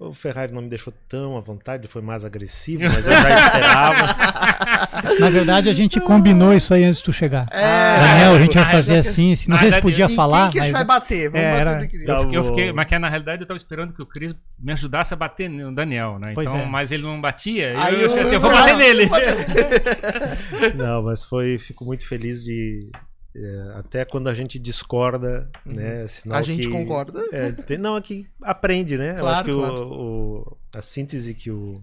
O Ferrari não me deixou tão à vontade, foi mais agressivo, mas eu já esperava. Na verdade, a gente combinou isso aí antes de tu chegar. É, Daniel, a gente vai Ah, fazer é- assim, se- não na sei se podia falar, quem que a gente mas vai bater? Vamos É, bater era- no Cris. Tá Eu, eu bom. fiquei, mas que na realidade eu tava esperando que o Cris me ajudasse a bater no Daniel, né? Pois Então, é. mas ele não batia. Aí eu achei eu- assim, eu vou eu- bater nele. Não, mas foi, fico muito feliz de é, até quando a gente discorda, né? é A gente que- concorda. É, tem- não, é que aprende, né? eu Claro, acho que o- claro. o- a síntese que o,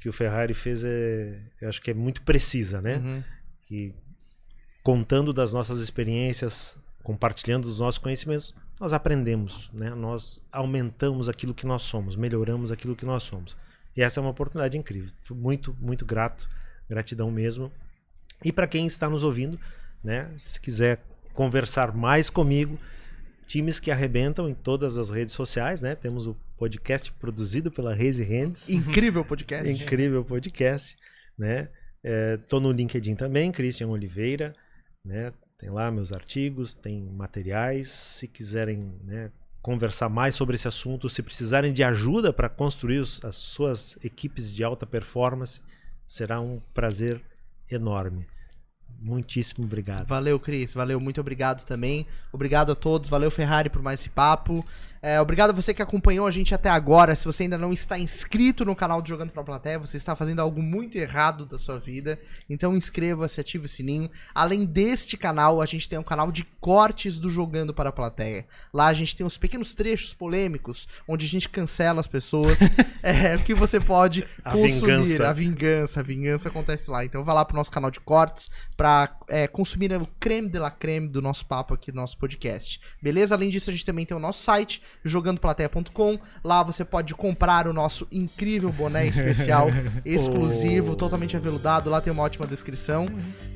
que o Ferrari fez é, eu acho que é muito precisa, né? Uhum. Que contando das nossas experiências, compartilhando dos nossos conhecimentos, nós aprendemos, né? Nós aumentamos aquilo que nós somos, melhoramos aquilo que nós somos. E essa é uma oportunidade incrível. Muito, muito grato, gratidão mesmo. E para quem está nos ouvindo, né? Se quiser conversar mais comigo, times que arrebentam em todas as redes sociais, né? Temos o podcast produzido pela Raise Hands. Incrível podcast. Incrível podcast, né? É, tô no LinkedIn também, Christian Oliveira, né? Tem lá meus artigos, tem materiais. Se quiserem né, conversar mais sobre esse assunto, se precisarem de ajuda para construir os- as suas equipes de alta performance, será um prazer enorme. Muitíssimo obrigado. Valeu, Cris. Valeu, muito obrigado também. Obrigado a todos. Valeu, Ferrari, por mais esse papo. É, obrigado a você que acompanhou a gente até agora. Se você ainda não está inscrito no canal do Jogando pra Plateia, você está fazendo algo muito errado da sua vida. Então inscreva-se, ative o sininho. Além deste canal, a gente tem um canal de cortes do Jogando para a Plateia. Lá a gente tem uns pequenos trechos polêmicos, onde a gente cancela as pessoas. é, que você pode A consumir. vingança. A vingança. A vingança acontece lá. Então vá lá pro nosso canal de cortes pra é, consumir o creme de la creme do nosso papo aqui do nosso podcast. Beleza? Além disso, a gente também tem o nosso site, jogandoplateia.com. Lá você pode comprar o nosso incrível boné especial, exclusivo, Oh. totalmente aveludado. Lá tem uma ótima descrição.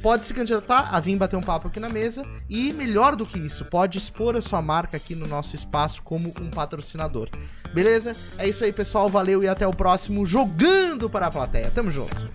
Pode se candidatar a vir bater um papo aqui na mesa. E melhor do que isso, pode expor a sua marca aqui no nosso espaço como um patrocinador. Beleza? É isso aí, pessoal. Valeu e até o próximo Jogando para a Plateia. Tamo junto.